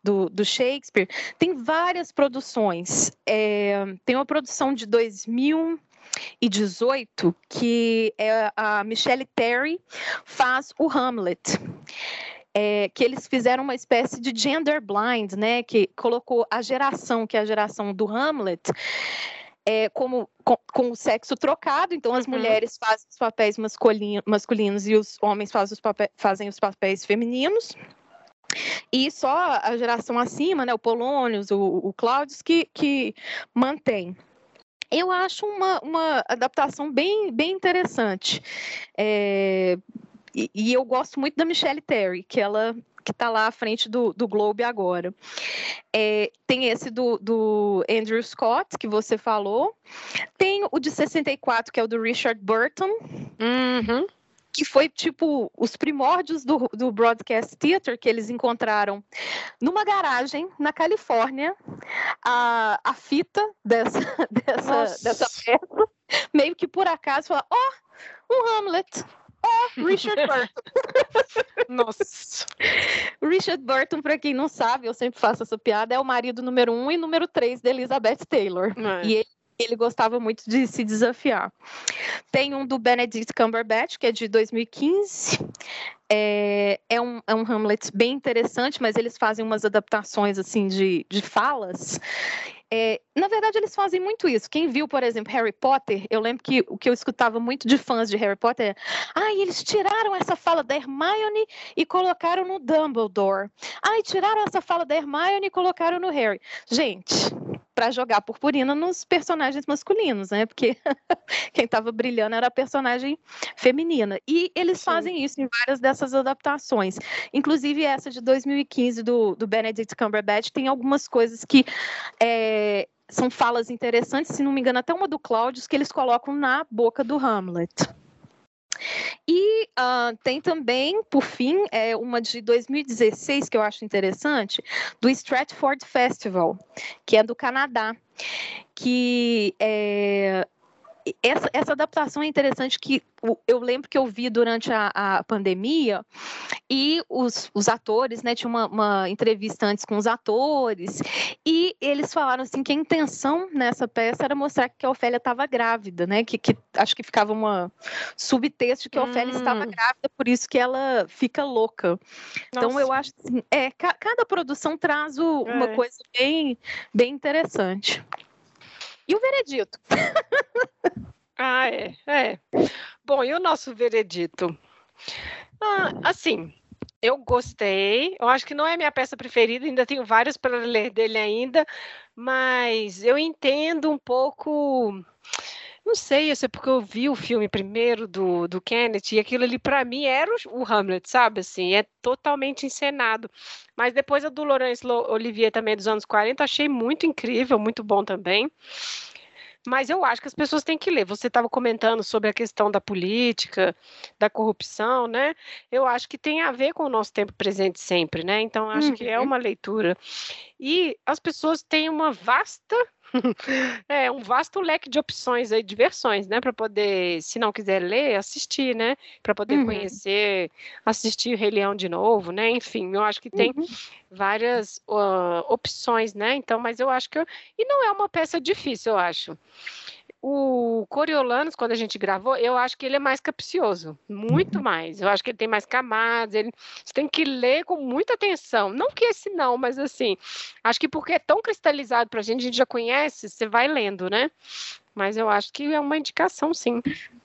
do, do Shakespeare, tem várias produções, é, tem uma produção de 2000 e 18 que é a Michelle Terry faz o Hamlet é, que eles fizeram uma espécie de gender blind, né, que colocou a geração, que é a geração do Hamlet, é, como com, com, o sexo trocado, então as uhum. mulheres fazem os papéis masculinos e os homens fazem os, papéis, fazem os papéis femininos. E só a geração acima, né, o Polônios, o, o Cláudios, que, que mantém. Eu acho uma, uma adaptação bem, bem interessante. É, e, e, eu gosto muito da Michelle Terry, que ela que está lá à frente do, do Globe agora. É, tem esse do, do Andrew Scott, que você falou. Tem o de 64, que é o do Richard Burton. Uhum que foi tipo os primórdios do, do Broadcast Theater que eles encontraram numa garagem na Califórnia a, a fita dessa, dessa, dessa peça, meio que por acaso, ó, oh, um Hamlet, Oh, Richard Burton. Nossa. Richard Burton, para quem não sabe, eu sempre faço essa piada, é o marido número um e número três de Elizabeth Taylor. É. E ele, ele gostava muito de se desafiar. Tem um do Benedict Cumberbatch, que é de 2015. É, é, um, é um Hamlet bem interessante, mas eles fazem umas adaptações assim de, de falas é, na verdade, eles fazem muito isso. Quem viu, por exemplo, Harry Potter, eu lembro que o que eu escutava muito de fãs de Harry Potter é: ah, eles tiraram essa fala da Hermione e colocaram no Dumbledore. Ah, tiraram essa fala da Hermione e colocaram no Harry. Gente, para jogar purpurina nos personagens masculinos, né? Porque quem estava brilhando era a personagem feminina. E eles Sim. fazem isso em várias dessas adaptações. Inclusive essa de 2015 do, do Benedict Cumberbatch tem algumas coisas que é, são falas interessantes, se não me engano, até uma do Claudius que eles colocam na boca do Hamlet. E uh, tem também, por fim, é uma de 2016 que eu acho interessante, do Stratford Festival, que é do Canadá, que é, essa, essa adaptação é interessante que eu lembro que eu vi durante a, a pandemia e os, os atores, né, tinha uma, uma, entrevista antes com os atores e eles falaram assim que a intenção nessa peça era mostrar que a Ofélia estava grávida, né, que, que, acho que ficava uma subtexto de que a Ofélia hum. estava grávida, por isso que ela fica louca. Nossa. Então eu acho assim, é, ca, cada produção traz o, uma é. coisa bem, bem interessante. E o veredito? ah, é, é. Bom, e o nosso veredito? Ah, assim, eu gostei. Eu acho que não é minha peça preferida, ainda tenho várias para ler dele ainda, mas eu entendo um pouco. Não sei, isso é porque eu vi o filme primeiro do, do Kenneth e aquilo ali para mim era o, o, Hamlet, sabe? Assim, é totalmente encenado. Mas depois a do Laurence Olivier também dos anos 40, achei muito incrível, muito bom também. Mas eu acho que as pessoas têm que ler. Você estava comentando sobre a questão da política, da corrupção, né? Eu acho que tem a ver com o nosso tempo presente sempre, né? Então, acho uhum. que é uhum. uma leitura. E as pessoas têm uma vasta é um vasto leque de opções aí, de versões, né? Para poder, se não quiser ler, assistir, né? Para poder uhum. conhecer, assistir Rei Leão de novo, né? Enfim, eu acho que tem uhum. várias uh, opções, né? Então, mas eu acho que. Eu... E não é uma peça difícil, eu acho. O Coriolanos, quando a gente gravou, eu acho que ele é mais capcioso, muito uhum. mais. Eu acho que ele tem mais camadas, ele... você tem que ler com muita atenção. Não que esse não, mas assim, acho que porque é tão cristalizado para a gente, a gente já conhece, você vai lendo, né? Mas eu acho que é uma indicação, sim.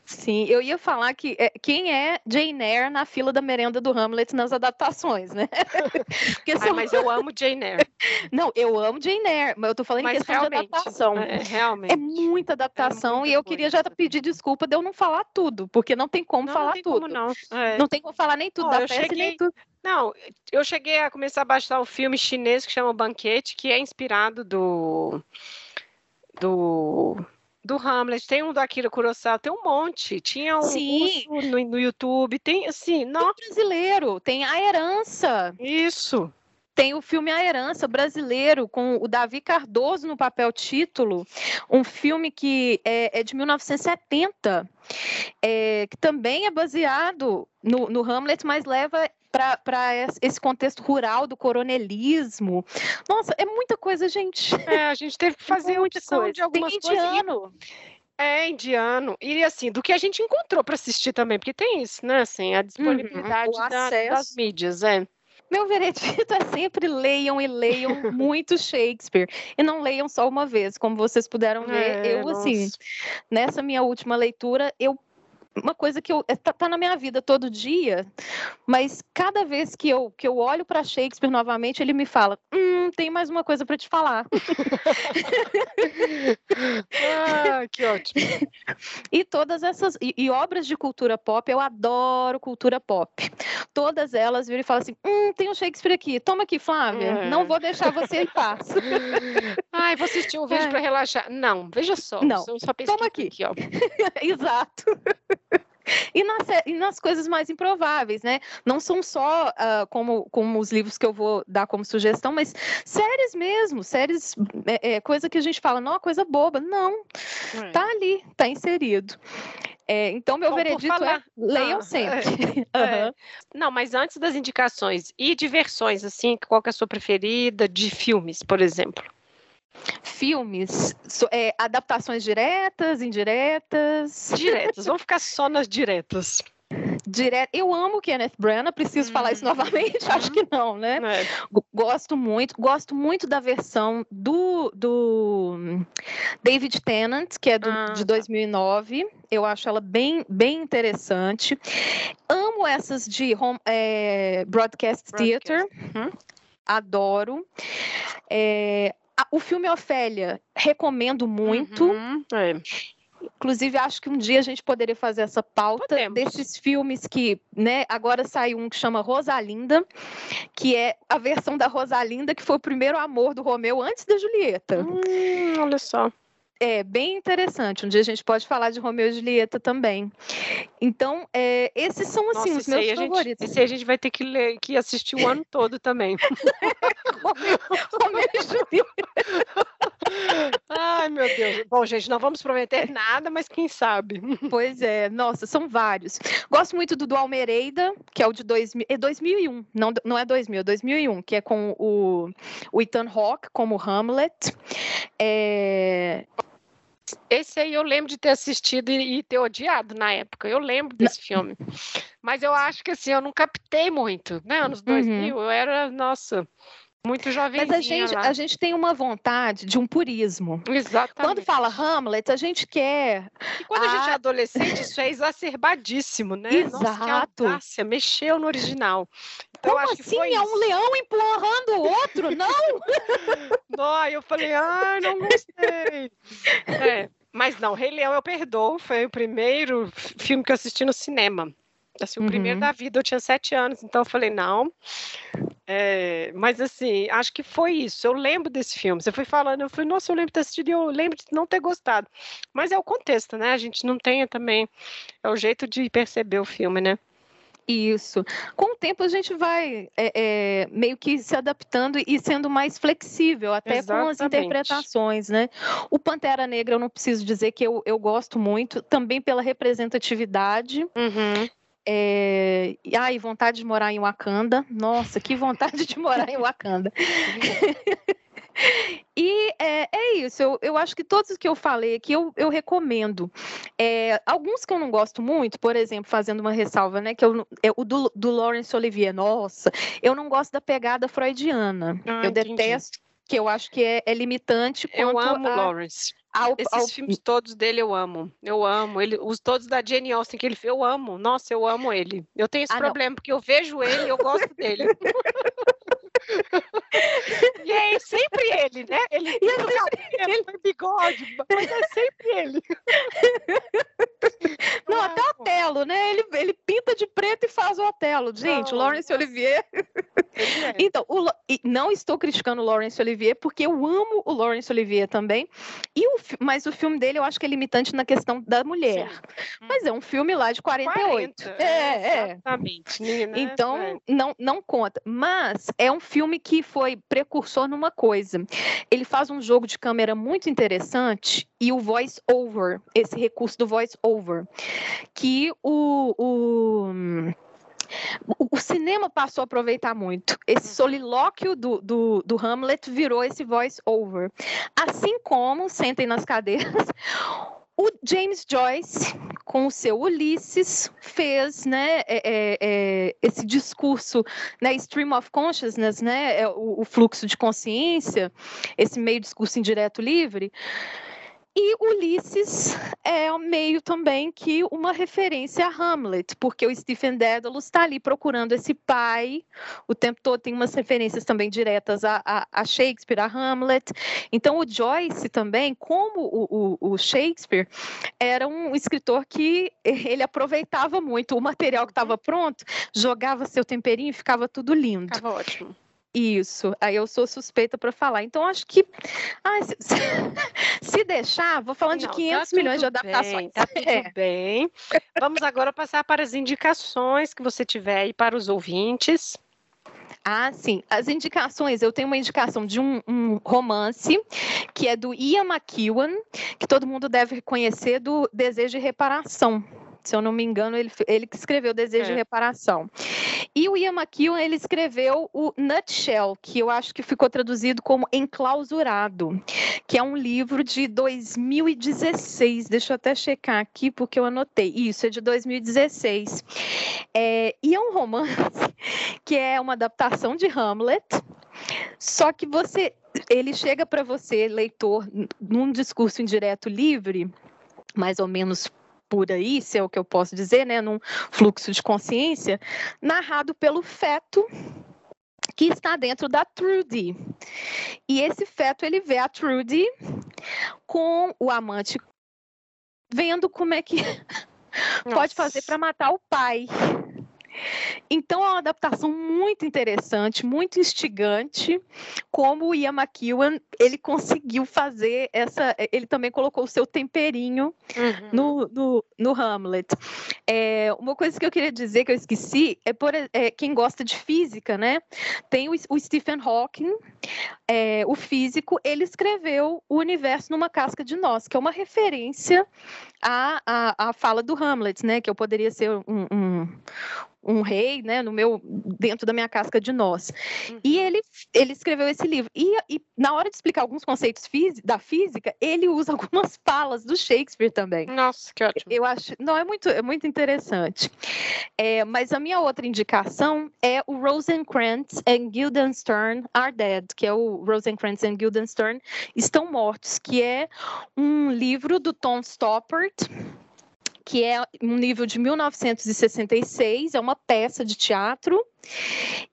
Sim, eu ia falar que é, quem é Jane Eyre na fila da merenda do Hamlet nas adaptações, né? Ai, mas eu amo Jane Eyre. Não, eu amo Jane Eyre, mas eu tô falando mas em questão de adaptação. É, realmente. É muita adaptação é e eu queria já pedir desculpa de eu não falar tudo, porque não tem como não, falar não tem tudo. Como não. É. não tem como falar nem tudo oh, da peça cheguei... nem tudo. Não, eu cheguei a começar a baixar um filme chinês que chama Banquete, que é inspirado do do do Hamlet, tem um do Akira Kurosawa, tem um monte. Tinha um Sim. No, no YouTube, tem assim, não. Tem brasileiro, tem a herança. Isso. Tem o filme A Herança brasileiro, com o Davi Cardoso no papel título, um filme que é, é de 1970, é, que também é baseado no, no Hamlet, mas leva para esse contexto rural do coronelismo. Nossa, é muita coisa, gente. É, a gente teve que fazer muita coisa. de algumas Tem indiano. coisas. É indiano. E assim, do que a gente encontrou para assistir também, porque tem isso, né? Assim, a disponibilidade uhum, da, das mídias, é. Meu veredito é sempre leiam e leiam muito Shakespeare. E não leiam só uma vez, como vocês puderam ver. É, eu, assim, nossa. assim, nessa minha última leitura, eu uma coisa que eu, é, tá, na minha vida todo dia, mas cada vez que eu, que eu olho para Shakespeare novamente, ele me fala: Hum, tem mais uma coisa para te falar. ah, que ótimo. E todas essas. E, e, obras de cultura pop, eu adoro cultura pop. Todas elas viram e falam assim: Hum, tem um Shakespeare aqui, toma aqui, Flávia. É. Não vou deixar você em paz. Ai, vou assistir um vídeo é. para relaxar. Não, veja só. Não, só toma aqui. aqui ó. Exato. E nas, e nas, coisas mais improváveis, né? Não são só uh, como, como os livros que eu vou dar como sugestão, mas séries mesmo, séries, é, é coisa que a gente fala, não, coisa boba. Não, é. tá ali, tá inserido. É, então, meu Bom, veredito é leiam ah, sempre. É, uhum. Não, mas antes das indicações e diversões, assim, qual que é a sua preferida de filmes, por exemplo? Filmes, é, adaptações diretas, indiretas? Diretas, vamos ficar só nas diretas. Direto. Eu amo Kenneth Branagh, preciso hum. falar isso uhum. novamente? Acho que não, né? É. Gosto muito, gosto muito da versão do, do David Tennant, que é do, ah, de 2009. Tá. Eu acho ela bem, bem interessante. Amo essas de home, é, Broadcast, Broadcast Theater. Uhum. Adoro. É, o filme Ofélia, recomendo muito. Uhum, é. Inclusive, acho que um dia a gente poderia fazer essa pauta Podemos. desses filmes que, né, agora saiu um que chama Rosalinda, que é a versão da Rosalinda que foi o primeiro amor do Romeu antes da Julieta. Hum, olha só. É bem interessante. Um dia a gente pode falar de Romeu e Julieta também. Então, é, esses são assim Nossa, os meus favoritos. Gente, esse aí a gente vai ter que ler, que assistir o ano todo também. Romeu, Romeu e Julieta. Ai, meu Deus. Bom, gente, não vamos prometer nada, mas quem sabe. Pois é, nossa, são vários. Gosto muito do do Almereida, que é o de 2000, é 2001, não, não é 2000, é 2001, que é com o, o Ethan Hawke como Hamlet. É... Esse aí eu lembro de ter assistido e, e ter odiado na época. Eu lembro desse não. filme. Mas eu acho que assim, eu não captei muito, né? Anos 2000, uhum. eu era, nossa, muito jovem. Mas a gente, a gente tem uma vontade de um purismo. Exatamente. Quando fala Hamlet, a gente quer. E quando a, a gente é adolescente, isso é exacerbadíssimo, né? Exato. Nossa, que mexeu no original. Então, Como assim? é um leão empurrando o outro? Não! não, eu falei, ah, não gostei. É, mas não, Rei Leão eu perdoo, foi o primeiro filme que eu assisti no cinema. Assim, o uhum. primeiro da vida, eu tinha sete anos, então eu falei, não. É, mas assim, acho que foi isso. Eu lembro desse filme. Você foi falando, eu falei, nossa, eu lembro de ter assistido e eu lembro de não ter gostado. Mas é o contexto, né? A gente não tem também. É o jeito de perceber o filme, né? Isso. Com o tempo a gente vai é, é, meio que se adaptando e sendo mais flexível, até Exatamente. com as interpretações, né? O Pantera Negra, eu não preciso dizer que eu, eu gosto muito, também pela representatividade. Uhum. É... Ai, vontade de morar em Wakanda. Nossa, que vontade de morar em Wakanda. E é, é isso, eu, eu, acho que todos os que eu falei aqui eu, eu recomendo. É, alguns que eu não gosto muito, por exemplo, fazendo uma ressalva, né? Que eu, é o do, do Laurence Olivier, nossa, eu não gosto da pegada freudiana. Ah, eu entendi. detesto, que eu acho que é, é limitante. Eu amo a... Lawrence. Ao, Esses ao... filmes todos dele eu amo. Eu amo. Ele, os todos da Jane Austen que ele fez, eu amo. Nossa, eu amo ele. Eu tenho esse ah, problema, não. porque eu vejo ele e eu gosto dele. e é sempre ele, né? Ele e é sempre ele com bigode, mas é sempre ele. Não, até o Otelo, né? Ele, ele pinta de preto e faz o Otelo. Gente, não, Laurence. Olivier. É. Então, o, não estou criticando o Laurence Olivier, porque eu amo o Laurence Olivier também. E o, mas o filme dele eu acho que é limitante na questão da mulher. Sim. Mas é um filme lá de 48. 40, é, é. Exatamente. Então, é. não, não conta. Mas é um filme que foi precursor numa coisa. Ele faz um jogo de câmera muito interessante e o voice over, esse recurso do voice over, que o, o o cinema passou a aproveitar muito. Esse uhum. solilóquio do, do, do Hamlet virou esse voice over. Assim como, sentem nas cadeiras, o James Joyce, com o seu Ulisses, fez né, é, é, é, esse discurso, né, stream of consciousness, né, é o, o fluxo de consciência, esse meio discurso indireto livre, e Ulisses é meio também que uma referência a Hamlet, porque o Stephen Dedalus está ali procurando esse pai, o tempo todo tem umas referências também diretas a, a, a Shakespeare, a Hamlet. Então o Joyce também, como o, o, o, Shakespeare, era um escritor que ele aproveitava muito o material que estava pronto, jogava seu temperinho e ficava tudo lindo. Ficava ótimo. Isso, aí eu sou suspeita para falar. Então, acho que ah, se, se, deixar, vou falando Não, de 500 tá milhões de adaptações. Bem, tá tudo é. bem. Vamos agora passar para as indicações que você tiver aí para os ouvintes. Ah, sim. As indicações, eu tenho uma indicação de um, um, romance que é do Ian McEwan, que todo mundo deve conhecer do Desejo de Reparação. Se eu não me engano, ele, ele que escreveu Desejo é. de Reparação. E o Ian McEwan, ele escreveu o Nutshell, que eu acho que ficou traduzido como Enclausurado, que é um livro de 2016. Deixa eu até checar aqui, porque eu anotei. Isso, é de 2016. É, e é um romance que é uma adaptação de Hamlet, só que você ele chega para você, leitor, num discurso indireto livre, mais ou menos por aí, se é o que eu posso dizer, né, num fluxo de consciência, narrado pelo feto que está dentro da Trudy. E esse feto ele vê a Trudy com o amante vendo como é que Nossa. pode fazer para matar o pai. Então é uma adaptação muito interessante, muito instigante, como o Ian McEwan, ele conseguiu fazer essa, ele também colocou o seu temperinho uhum. no, no, no, Hamlet. É, uma coisa que eu queria dizer que eu esqueci é, por, é quem gosta de física, né? Tem o, o Stephen Hawking, é, o físico, ele escreveu o universo numa casca de nós, que é uma referência à, à, à fala do Hamlet, né? Que eu poderia ser um, um um rei, né, no meu dentro da minha casca de nós. Uhum. E ele ele escreveu esse livro. E, e na hora de explicar alguns conceitos da física, ele usa algumas falas do Shakespeare também. Nossa, que ótimo. Eu acho, não é muito é muito interessante. É, mas a minha outra indicação é o Rosencrantz and Guildenstern Are Dead, que é o Rosencrantz and Guildenstern estão mortos, que é um livro do Tom Stoppard que é um nível de 1966, é uma peça de teatro,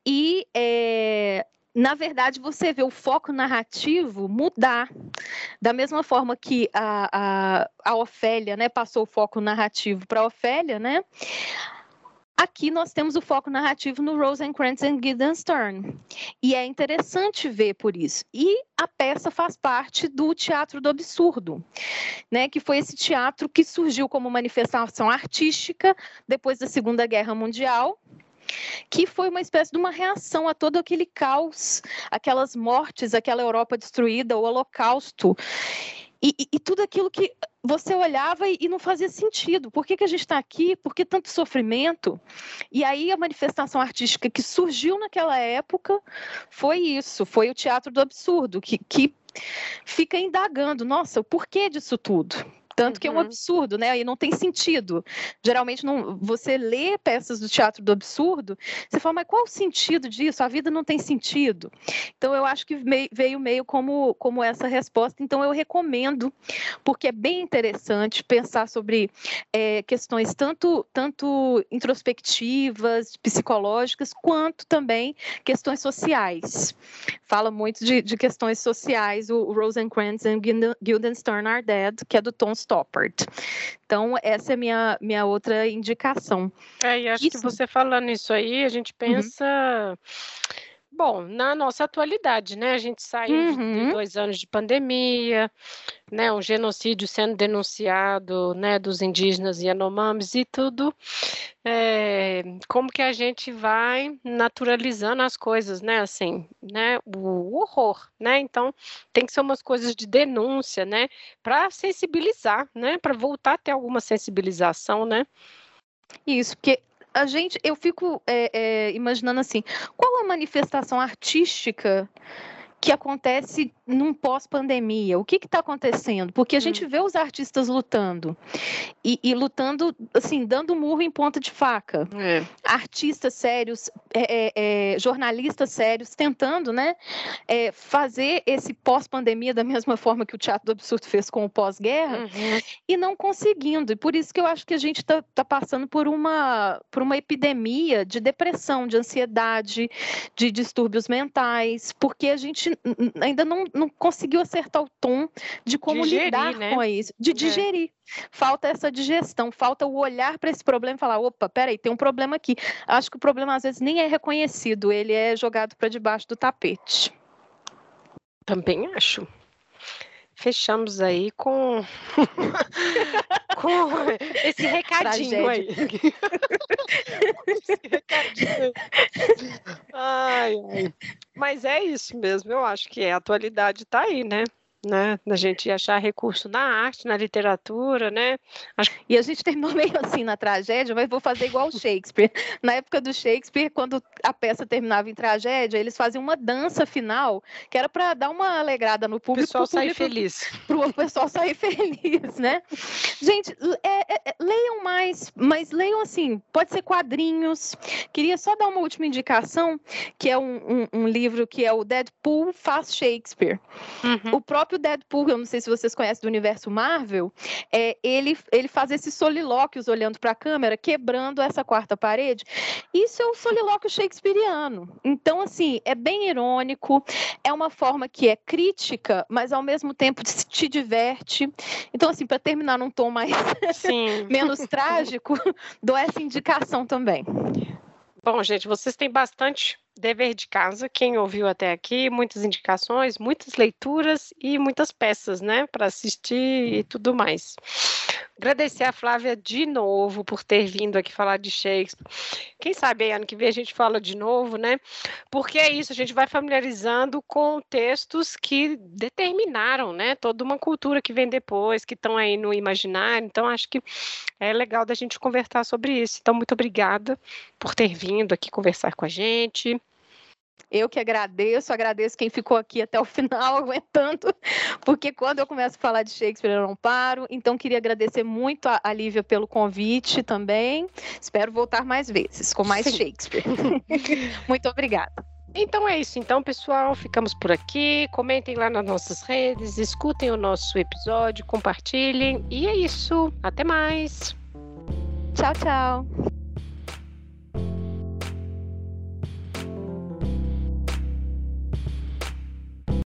e é, na verdade, você vê o foco narrativo mudar. Da mesma forma que a, a, a Ofélia né, passou o foco narrativo para a Ofélia, né? Aqui nós temos o foco narrativo no Rosencrantz and Guildenstern. E é interessante ver por isso. E a peça faz parte do teatro do absurdo, né? Que foi esse teatro que surgiu como manifestação artística depois da Segunda Guerra Mundial, que foi uma espécie de uma reação a todo aquele caos, aquelas mortes, aquela Europa destruída, o Holocausto. E, e, tudo aquilo que você olhava e, e não fazia sentido. Por que, que a gente está aqui? Por que tanto sofrimento? E aí a manifestação artística que surgiu naquela época foi isso, foi o teatro do absurdo, que, que fica indagando, nossa, o porquê disso tudo? Tanto que é um uhum. absurdo, né? E não tem sentido. Geralmente, não, você lê peças do teatro do absurdo, você fala, mas qual o sentido disso? A vida não tem sentido. Então, eu acho que veio meio como, como essa resposta. Então, eu recomendo, porque é bem interessante pensar sobre é, questões tanto, tanto introspectivas, psicológicas, quanto também questões sociais. Fala muito de, de questões sociais, o, o Rosencrantz and Guildenstern Are Dead, que é do Tom Stoppard. Então, essa é a minha, minha outra indicação. É, e acho isso... que você falando isso aí, a gente uhum. pensa. Uhum. Bom, na nossa atualidade, né? A gente saiu uhum. de dois anos de pandemia, né? Um genocídio sendo denunciado, né? Dos indígenas e Yanomamis e tudo. É, como que a gente vai naturalizando as coisas, né? Assim, né? O horror, né? Então, tem que ser umas coisas de denúncia, né? Para sensibilizar, né? Para voltar a ter alguma sensibilização, né? Isso, porque a gente, eu fico é, é, imaginando assim, qual a manifestação artística que acontece num pós-pandemia? O que está acontecendo? Porque a hum. gente vê os artistas lutando e, e, lutando, assim, dando murro em ponta de faca. É. Artistas sérios, é, é, é jornalistas sérios, tentando, né, é, fazer esse pós-pandemia da mesma forma que o Teatro do Absurdo fez com o pós-guerra uhum. e não conseguindo. E por isso que eu acho que a gente está tá passando por uma, por uma epidemia de depressão, de ansiedade, de distúrbios mentais, porque a gente ainda não, não conseguiu acertar o tom de como digerir, lidar né? com isso, de é. digerir. É. Falta essa digestão, falta o olhar para esse problema e falar: opa, peraí, tem um problema aqui. Acho que o problema às vezes nem é reconhecido, ele é jogado para debaixo do tapete. Também acho fechamos aí com, com esse recadinho aí. esse recadinho. Ai, ai. Mas é isso mesmo, eu acho que é, a atualidade está aí, né? Né? Da gente achar recurso na arte, na literatura, né? Acho... E a gente terminou meio assim na tragédia, mas vou fazer igual o Shakespeare. Na época do Shakespeare, quando a peça terminava em tragédia, eles faziam uma dança final, que era para dar uma alegrada no público. O pessoal sair feliz. Para o pessoal sair feliz, né? Gente, é, é, é, leiam mais, mas leiam assim, pode ser quadrinhos. Queria só dar uma última indicação, que é um, um, um livro que é o Deadpool faz Shakespeare. Uhum. O próprio próprio Deadpool, eu não sei se vocês conhecem do universo Marvel, é, ele, ele faz esses solilóquios olhando para a câmera, quebrando essa quarta parede. Isso é um solilóquio shakespeariano. Então, assim, é bem irônico, é uma forma que é crítica, mas ao mesmo tempo te diverte. Então, assim, para terminar num tom mais menos trágico, dou essa indicação também. Bom, gente, vocês têm bastante dever de casa. Quem ouviu até aqui, muitas indicações, muitas leituras e muitas peças, né, para assistir e tudo mais. Agradecer a Flávia de novo por ter vindo aqui falar de Shakespeare. Quem sabe ano que vem a gente fala de novo, né? Porque é isso, a gente vai familiarizando com textos que determinaram, né, toda uma cultura que vem depois, que estão aí no imaginário. Então acho que é legal da gente conversar sobre isso. Então muito obrigada por ter vindo aqui conversar com a gente. Eu que agradeço, agradeço quem ficou aqui até o final aguentando, porque quando eu começo a falar de Shakespeare eu não paro. Então queria agradecer muito a, a Lívia pelo convite também. Espero voltar mais vezes com mais Sim. Shakespeare. muito obrigada. Então é isso, então, pessoal. Ficamos por aqui. Comentem lá nas nossas redes, escutem o nosso episódio, compartilhem. E é isso. Até mais. Tchau, tchau.